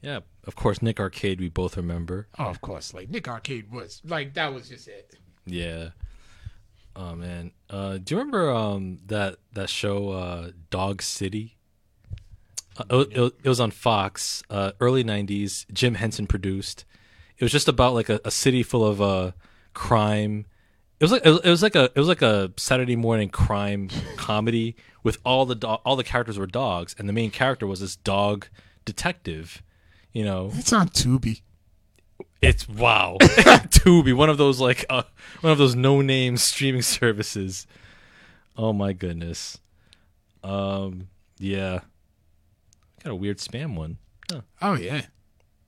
Yeah. Of course, Nick Arcade. We both remember. Oh, of course. Like Nick Arcade was like that was just it. Yeah. Oh man. Uh, do you remember um that that show uh, Dog City? Uh, it, it, it was on Fox, uh, early '90s. Jim Henson produced. It was just about like a, a city full of uh, crime. It was like it was, it was like a it was like a Saturday morning crime comedy with all the do- all the characters were dogs, and the main character was this dog detective. You know, It's on Tubi. It's wow. Tubi, one of those like uh, one of those no name streaming services. Oh my goodness. Um yeah. Got a weird spam one. Huh, Oh yeah.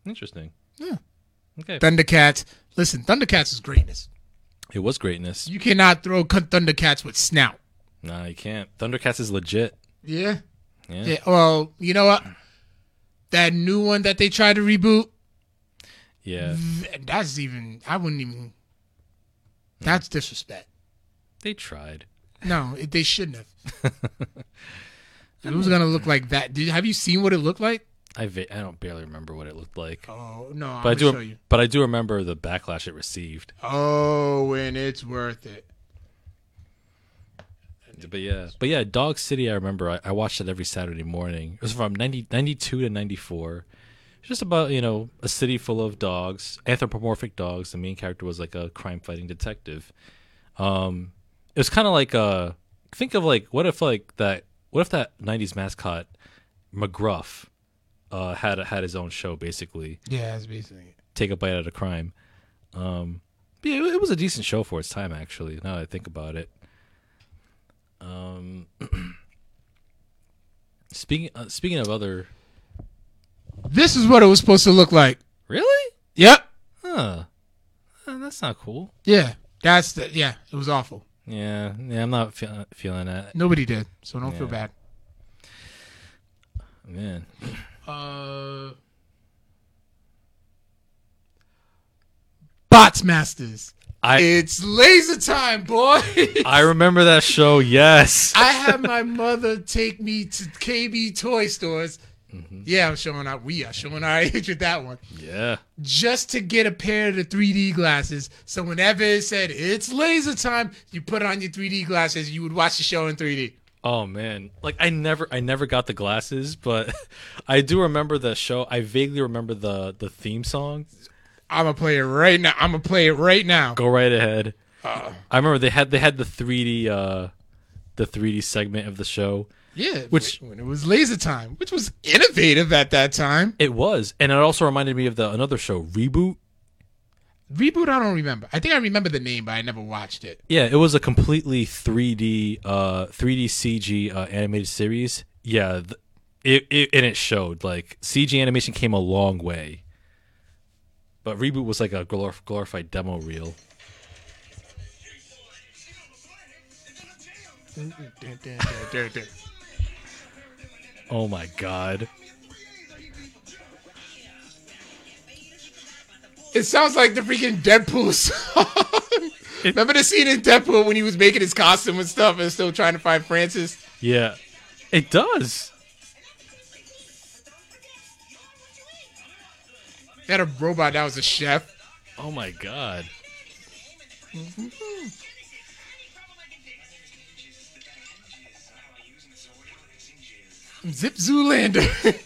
interesting. Yeah. Okay. Thundercats. Listen, Thundercats is greatness. It was greatness. You cannot throw Thundercats with snout. Nah, you can't. Thundercats is legit. Yeah. Yeah. Yeah. Well, you know what? That new one that they tried to reboot. Yeah. That's even. I wouldn't even. That's disrespect. They tried. No, it, they shouldn't have. it was gonna look like that. Did have you seen what it looked like? I va- I don't barely remember what it looked like. Oh no, but I do gonna show you. but I do remember the backlash it received. Oh, and it's worth it. But yeah, but yeah, Dog City. I remember I, I watched it every Saturday morning. It was from 90, 92 to ninety four. Just about you know a city full of dogs, anthropomorphic dogs. The main character was like a crime fighting detective. Um, it was kind of like uh think of like what if like that what if that '90s mascot McGruff uh had had his own show basically Yeah, that's basically take a bite out of crime. Um, yeah, it, it was a decent show for its time, actually. Now that I think about it. Um, speaking uh, speaking of other, This is what it was supposed to look like. really, Yep. huh? Uh, that's not cool. Yeah. That's the. Yeah, it was awful. Yeah, yeah, I'm not feel, feeling that, Nobody did, so don't feel Yeah. bad. man. Uh. Bots Masters. I It's laser time, boy. I remember that show. Yes. I had my mother take me to KB toy stores. Yeah, I'm showing out. We are showing our age with that one. Yeah. Just to get a pair of the 3D glasses. So whenever it said it's laser time, you put on your 3D glasses. You would watch the show in 3D. Oh man, like I never, I never got the glasses, but I do remember the show. I vaguely remember the the theme song. I'm gonna play it right now. I'm gonna play it right now. Go right ahead. Uh, I remember they had they had the 3D uh the 3D segment of the show. Yeah, Which- when it was laser time, which was innovative at that time. It was, and it also reminded me of the another show, Reboot. Reboot, I don't remember. I think I remember the name, but I never watched it. Yeah, it was a completely 3D uh 3D CG uh, animated series. Yeah, th- it, it and it showed like CG animation came a long way. But Reboot was like a glor- glorified demo reel. Oh my god. It sounds like the freaking Deadpool song. Remember the scene in Deadpool when he was making his costume and stuff and still trying to find Francis? Yeah. It does. Had a robot that was a chef. Oh my god. Mm-hmm. Zip Zulander.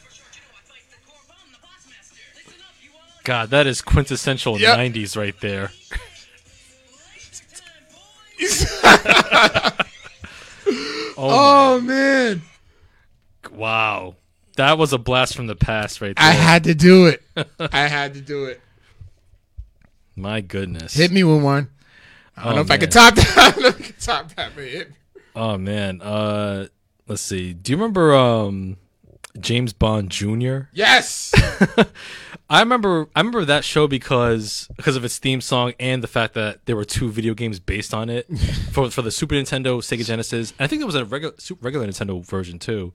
God, that is quintessential Yep. 90s right there. Oh, oh man. wow. That was a blast from the past right there. I had to do it. I had to do it. my goodness. Hit me with one. I don't Oh, know if I man. can top that. I don't know if I can top that, but hit me. Oh man. Uh let's see. Do you remember um James Bond Jr.? Yes. I remember I remember that show because because of its theme song and the fact that there were two video games based on it for for the Super Nintendo, Sega Genesis. And I think there was a regular regular Nintendo version too.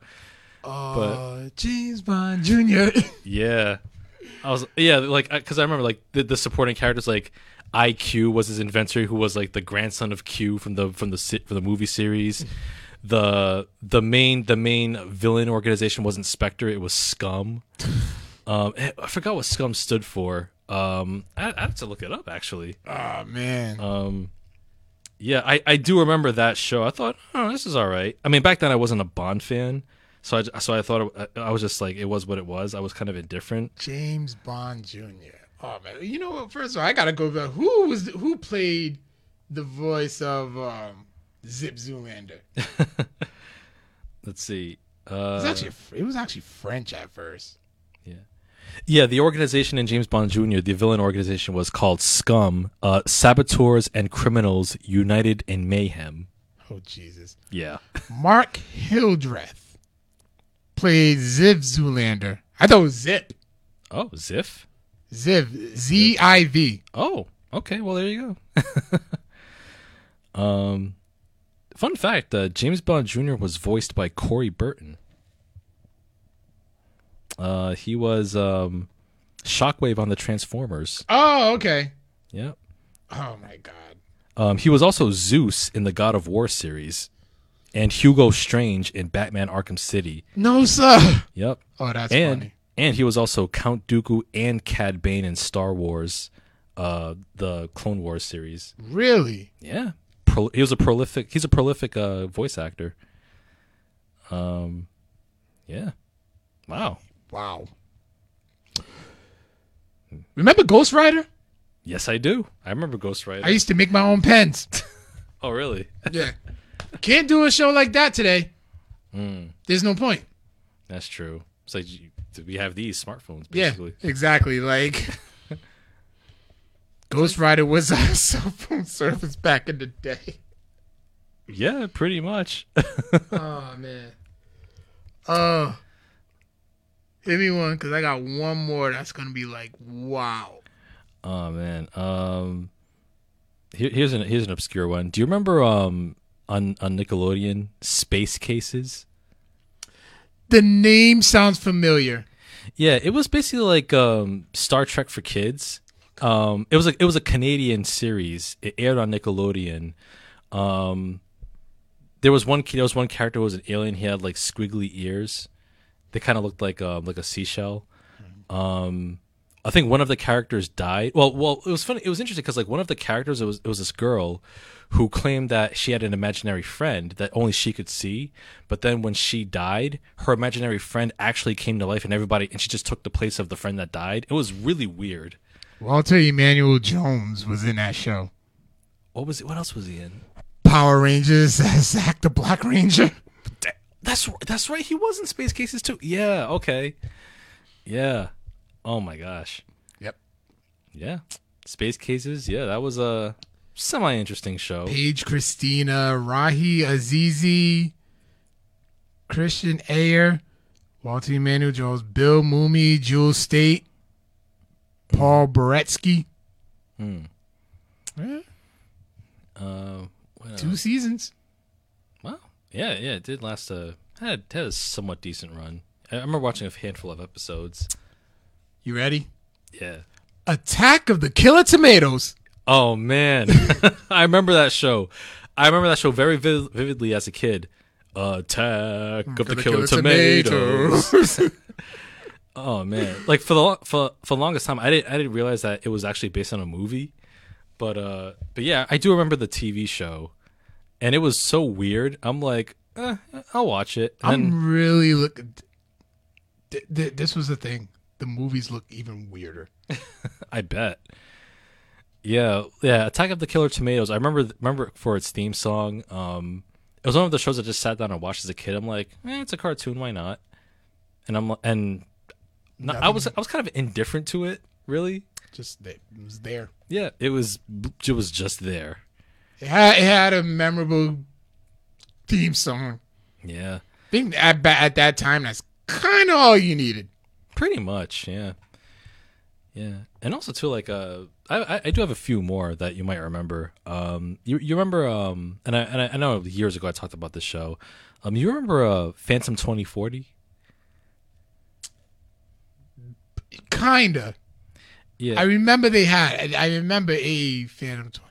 Oh, James Bond Jr. Yeah. I was yeah, like cuz I remember like the, the supporting characters like IQ was his inventor who was like the grandson of Q from the from the from the movie series. The the main the main villain organization wasn't Spectre, it was Scum. Um I forgot what Scum stood for. Um I, I have to look it up actually. Oh man. Um yeah, I, I do remember that show. I thought, oh, this is all right. I mean, back then I wasn't a Bond fan, so I so I thought it, I was just like it was what it was. I was kind of indifferent. James Bond Jr. Oh man, you know what? First of all, I gotta go back. Who was who played the voice of um, Zip Zulander? Let's see. It was Uh, actually it was actually French at first. yeah, Yeah, the organization in James Bond Jr., the villain organization was called Scum, uh, Saboteurs and Criminals United in Mayhem. Oh Jesus! Yeah. Mark Hildreth played Zip Zulander. I thought it was Zip. Oh, Ziff. Ziv. Z I V. Oh, okay. Well, there you go. um, fun fact: uh, James Bond Jr. was voiced by Corey Burton. Uh, he was um, Shockwave on the Transformers. Oh, okay. Yep. Oh my god. Um, he was also Zeus in the God of War series, and Hugo Strange in Batman: Arkham City. No, sir. Yep. Oh, that's and funny. and he was also Count Dooku and Cad Bane in Star Wars, uh, the Clone Wars series. Really? Yeah, Pro- he was a prolific. He's a prolific uh, voice actor. Um, yeah. Wow. Wow. Remember Ghostwriter? Yes, I do. I remember Ghostwriter. I used to make my own pens. oh, really? yeah. Can't do a show like that today. Mm, There's no point. that's true. So like we have these smartphones, Yeah, exactly. Like Ghostwriter was a cell phone service back in the day. Yeah, pretty much. Oh man. Uh hit me one because I got one more that's gonna be like wow. Oh man. Um here, here's an here's an obscure one. Do you remember um on on Nickelodeon Space Cases? The name sounds familiar. Yeah, it was basically like um Star Trek for kids. Um it was like it was a Canadian series. It aired on Nickelodeon. Um there was one there was one character who was an alien. He had like squiggly ears. They kind of looked like um like a seashell. Um I think one of the characters died. Well, well, it was funny. It was interesting because like one of the characters, it was it was this girl who claimed that she had an imaginary friend that only she could see. But then when she died, her imaginary friend actually came to life, and everybody and she just took the place of the friend that died. It was really weird. Walter Emmanuel Jones was in that show. What was it? What else was he in? Power Rangers Zack the Black Ranger. That's that's right. He was in Space Cases too. Yeah. Okay. Yeah. Oh my gosh. Yep. Yeah. Space Cases. Yeah, that was a semi interesting show. Paige Christina, Rahi Azizi, Kristian Ayre, Walter Emmanuel Jones, Bill Mooney, Jewel Staite, Paul Boretski. Hmm. Eh, Uh, what two seasons. Wow. Yeah, yeah, it did last a had had a somewhat decent run. I remember watching a handful of episodes. You ready? Yeah. Attack of the Killer Tomatoes. Oh man, I remember that show. I remember that show very vivid, vividly as a kid. Attack of the, Killer, Tomatoes. oh man, like for the for for the longest time, I didn't I didn't realize that it was actually based on a movie. But uh, but yeah, I do remember the TV show, and it was so weird. I'm like, eh, I'll watch it. And I'm really looking. Th- th- this was the thing. The movies look even weirder. I bet. Yeah, yeah. Attack of the Killer Tomatoes. I remember remember for its theme song. Um, it was one of the shows I just sat down and watched as a kid. I'm like, eh, it's a cartoon. Why not? And I'm and no, I was I was kind of indifferent to it. Really. Just it was there. Yeah, it was it was just there. It had, it had a memorable theme song. Yeah, I think at, at that time, that's kind of all you needed. pretty much. Yeah, yeah. And also too, like uh, I I- do have a few more that you might remember. Um, you you remember um, and I and I, know years ago I talked about this show. Um, you remember uh, Phantom 2040? Kinda. Yeah, I remember they had. I I remember a Phantom. 20.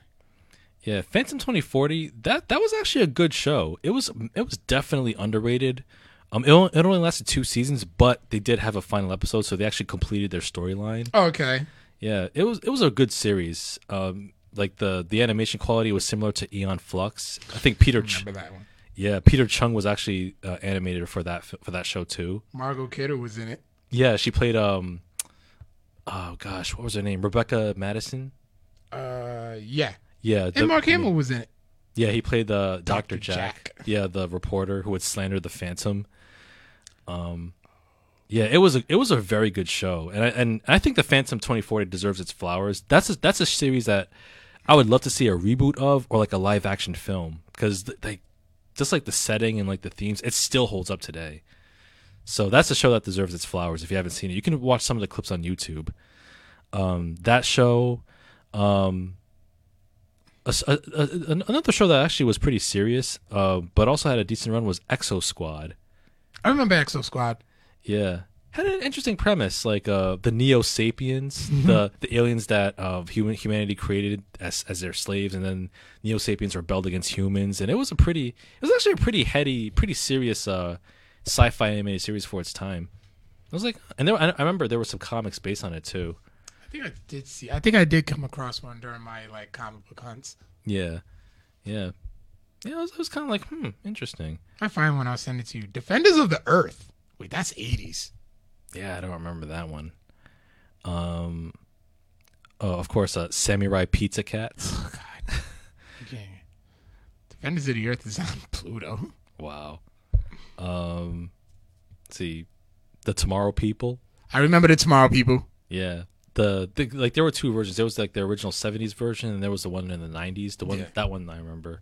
Yeah, Phantom 2040, that that was actually a good show. It was it was definitely underrated. Um it only, it only lasted 2 seasons, but they did have a final episode so they actually completed their storyline. Oh, Okay. Yeah, it was it was a good series. Um like the the animation quality was similar to Aeon Flux. I think Peter Ch- Remember that one. yeah, Peter Chung was actually uh, animated for that for that show too. Margot Kidder was in it. Yeah, she played um oh gosh, what was her name? Rebecca Madison? Uh, yeah. Yeah, the- And Mark Hamill was in it. Yeah, he played the Dr. Dr. Jack. Jack. Yeah, the reporter who would slander the Phantom. Um, yeah, it was a it was a very good show, and I, and I think the Phantom 2040 deserves its flowers. That's a, that's a series that I would love to see a reboot of or like a live action film because they just like the setting and like the themes, it still holds up today. So that's a show that deserves its flowers. If you haven't seen it, you can watch some of the clips on YouTube. Um, that show, um, a a- a- an- another show that actually was pretty serious, uh, but also had a decent run was Exosquad. I remember Exosquad. Yeah, had an interesting premise, like uh, the Neo Sapiens, the the aliens that uh, human humanity created as as their slaves, and then Neo Sapiens rebelled against humans, and it was a pretty, it was actually a pretty heady, pretty serious uh, sci-fi animated series for its time. I was like, and there, I I remember there were some comics based on it too. I think I did see. I think I did come across one during my like comic book hunts. Yeah, yeah, yeah. It was, was kind of like, hmm, interesting. I find one, I'll send it to you. Defenders of the Earth. Wait, that's eighties. Yeah, I don't remember that one. Um, oh, of course, uh, Samurai Pizza Cats. Oh God. okay. Defenders of the Earth is on Pluto. Wow. Um, let's see, the Tomorrow People. I remember the Tomorrow People. Yeah. The, the like there were two versions. There was like the original '70s version, and there was the one in the '90s. The one Yeah. that one I remember.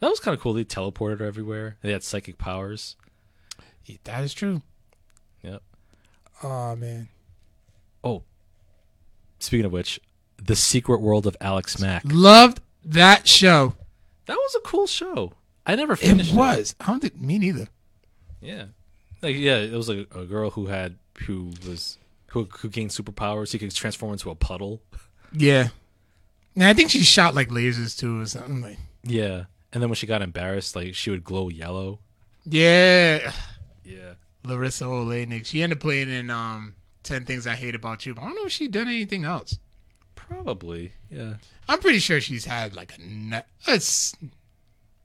That was kind of cool. They teleported everywhere. They had psychic powers. Yeah, That is true. Yep. Oh man. Oh, speaking of which, the Secret World of Alex Mack. Loved that show. That was a cool show. I never finished. It was. I don't think me neither. Yeah, like yeah, it was a, a girl who had who was who who gained superpowers. She could transform into a puddle. Yeah. And I think she shot like lasers too or something like. Yeah, and then when she got embarrassed, like she would glow yellow. Yeah. Yeah, Larisa Oleynik. She ended up playing in um Ten Things I Hate About You. But I don't know if she done anything else. probably. Yeah, I'm pretty sure she's had like a net. It's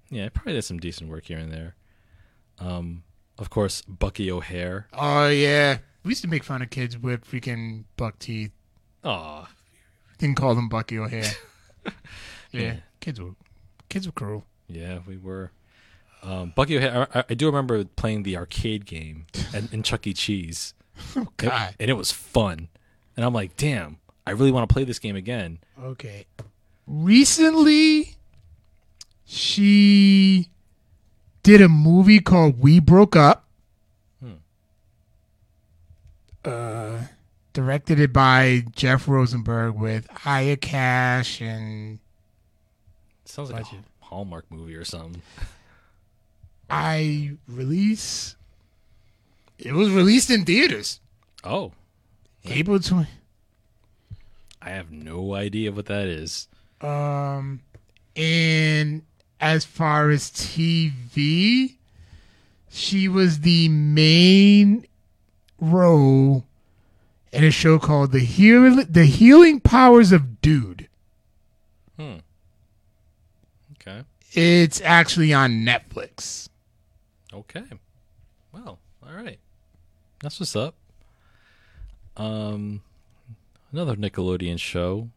yeah, probably did some decent work here and there. Um, of course, Bucky O'Hare. oh yeah. We used to make fun of kids with freaking buck teeth. Aw, Didn't call them Bucky O'Hare. yeah. Yeah. Kids were kids were cruel. yeah, we were. Um, Bucky O'Hare. I, I do remember playing the arcade game and in Chuck E. Cheese. Oh It- God. and it was fun. And I'm like, damn, I really want to play this game again. Okay. Recently, she did a movie called We Broke Up. Hmm. Uh, directed it by Jeff Rosenberg with Aya Cash and sounds like Budget. a Hallmark movie or something. I release. It was released in theaters. Oh, April 20. I have no idea what that is. Um, and as far as TV, she was the main role in a show called the Heal- the Healing Powers of Dude. Hmm. Okay. It's actually on Netflix. Okay. Well, all right. That's what's up. Um, another Nickelodeon show.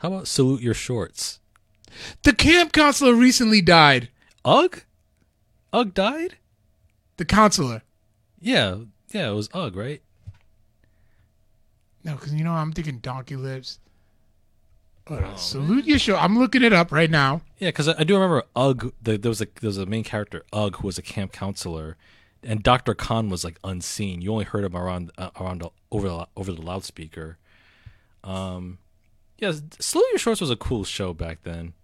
How about Salute Your Shorts? The camp counselor recently died. Ugg? Ugg died? The counselor. Yeah. Yeah, it was Ugg, right? No, because you know I'm thinking Donkey Lips. Oh, salute your show. I'm looking it up right now. Yeah, because I, I do remember Ugg. The, there was a there was a main character Ugg who was a camp counselor, and Doctor Kahn was like unseen. You only heard him around uh, around the, over the over the loudspeaker. Um, yeah, Slow Your Shorts was a cool show back then.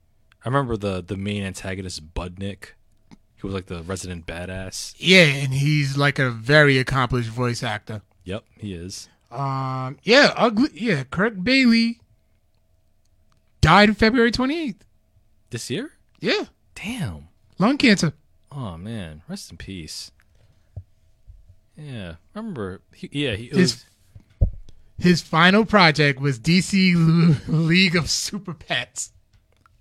I remember the the main antagonist Budnick. He was like the resident badass. Yeah, and he's like a very accomplished voice actor. Yep, he is. Um, yeah, ugly. Yeah, Kirk Baily died February 28th. This year? Yeah, Damn. lung cancer. Oh man, rest in peace. Yeah, I remember. He, yeah, he His was, his final project was DC League of Super Pets,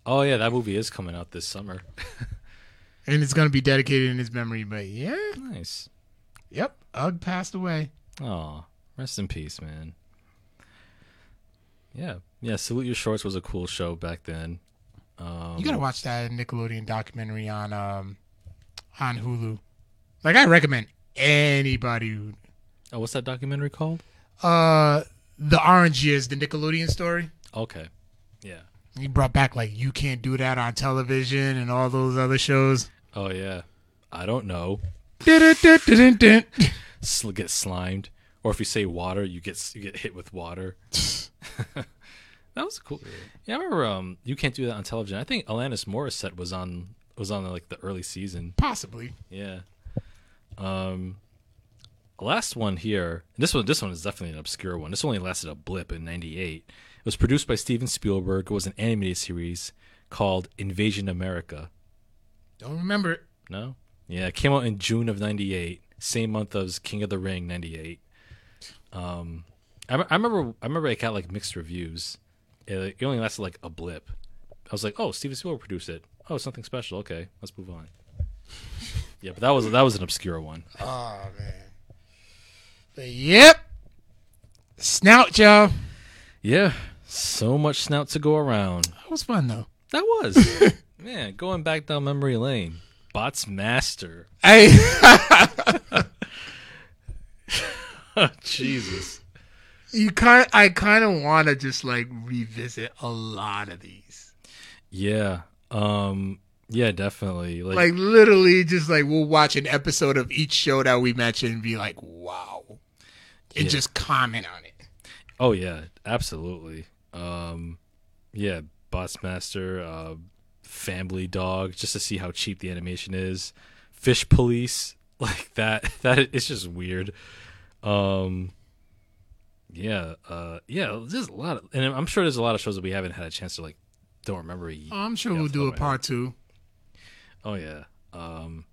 Oh yeah, that movie is coming out this summer. and it's gonna be dedicated in his memory. But yeah, nice. yep, Ugg passed away. Oh, rest in peace, man. Yeah, yeah. Salute Your Shorts was a cool show back then. Um, You gotta watch that Nickelodeon documentary on um on Hulu. Like I recommend anybody. Who, oh, what's that documentary called? uh, the Orange Years, the Nickelodeon story. Okay, yeah. He brought back like you can't do that on television and all those other shows. Oh yeah. I don't know. Get slimed. Or if you say water, you get you get hit with water. that was cool. Yeah, I remember. Um, you can't do that on television. I think Alanis Morissette was on was on like the early season. Possibly. Yeah. Um, last one here. This one, this one is definitely an obscure one. This only lasted a blip in '98. It was produced by Steven Spielberg. It was an animated series called Invasion America. Don't remember it. No. Yeah, it came out in June of '98, same month as King of the Ring '98. Um, I, I remember I remember it got like mixed reviews. It, it only lasted like a blip. I was like, oh, Steven Spielberg produced it. Oh, something special. Okay, let's move on. yeah, but that was that was an obscure one. Oh man. But yep. Snout, y'all. Yeah, so much snout to go around. That was fun though. That was man going back down memory lane. Bots Master. Hey, Jesus. you kind. I kind of want to just like revisit a lot of these. Yeah. Um. Yeah, definitely. Like, Like literally, just like we'll watch an episode of each show that we mentioned and be like, "Wow," and Yeah. just comment on it. Oh yeah, absolutely. Um. Yeah, Bots Master. Uh, Family Dog. Just to see how cheap the animation is. Fish Police. Like that. That it's just weird. Um. Yeah. Uh. Yeah. There's a lot of, and I'm sure there's a lot of shows that we haven't had a chance to like. Don't remember. Oh, I'm sure we'll do a part two. Oh yeah. Um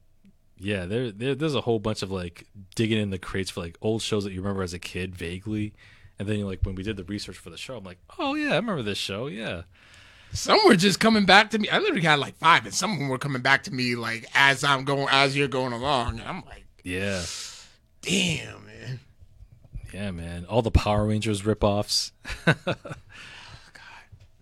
yeah, there, there there's a whole bunch of like digging in the crates for like old shows that you remember as a kid vaguely. And then like when we did the research for the show, I'm like, "Oh yeah, I remember this show." Yeah. Some were just coming back to me. I literally had like five, and some of them were coming back to me like as I'm going, as you're going along. And I'm like, Yeah. damn, man. Yeah, man. All the Power Rangers ripoffs. God.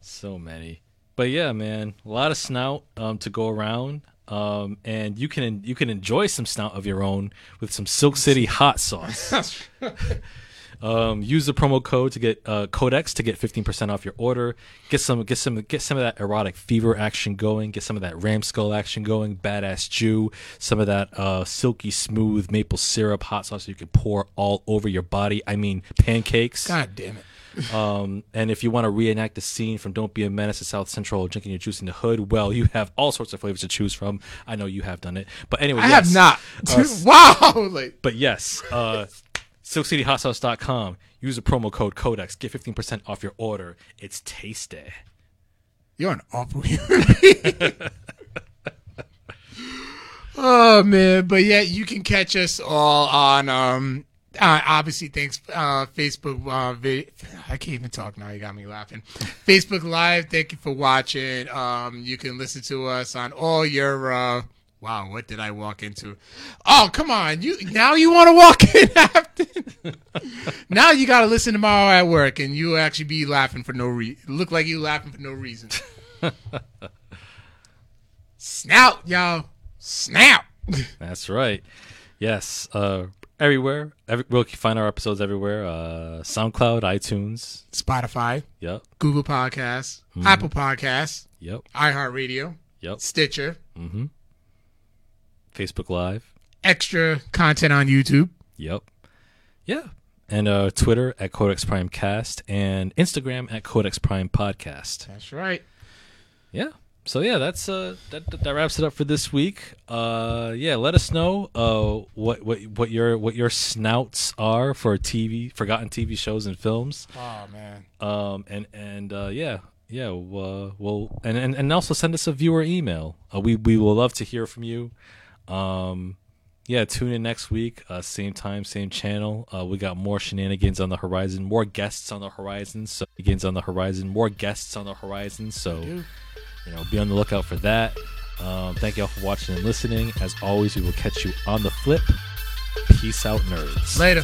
So many. But yeah, man, a lot of snout um, to go around. Um, and you can you can enjoy some snout of your own with some Silk City hot sauce. Um, use the promo code to get uh, Codex to get fifteen percent off your order. Get some, get some, get some of that erotic fever action going. Get some of that ram skull action going. Badass Jew. Some of that uh, silky smooth maple syrup hot sauce you can pour all over your body. I mean pancakes. God damn it. Um, and if you want to reenact the scene from Don't Be a Menace to South Central, drinking your juice in the hood, well, you have all sorts of flavors to choose from. I know you have done it, but anyway, I yes. have not. Uh, wow. Like, But yes, uh, SilkCityHotSauce.com. Use the promo code Codex. Get 15% off your order. It's tasty. you're an awful human being. oh man, but yeah, you can catch us all on um uh, obviously thanks uh Facebook uh I can't even talk now, you got me laughing. Facebook Live, thank you for watching. Um you can listen to us on all your uh Wow, what did I walk into? Oh, come on. You now you want to walk in after Now you got to listen tomorrow at work and you actually be laughing for no reason. Look like you laughing for no reason. Snout, y'all. Snout. That's right. Yes. Uh, everywhere. Every, we'll find our episodes everywhere. Uh, SoundCloud, iTunes. Spotify, Yep. Google Podcasts, Apple Podcasts, Yep. iHeartRadio, Yep. Stitcher, Facebook Live. extra content on YouTube. Yep. Yeah. And uh, Twitter at Codex Prime Cast and Instagram at Codex Prime Podcast. That's right. Yeah. So yeah, that's uh that that wraps it up for this week. Uh yeah, let us know uh what what what your what your snouts are for TV forgotten TV shows and films. Oh man. Um and and uh yeah. Yeah, uh, we'll and, and and also send us a viewer email. Uh, we we will love to hear from you. Um yeah, tune in next week, uh, same time, same channel. Uh, we got more shenanigans on the horizon, more guests on the horizon. So, shenanigans on the horizon, more guests on the horizon. So, you know, be on the lookout for that. Um, thank you all for watching and listening. As always, we will catch you on the flip. Peace out, nerds. Later.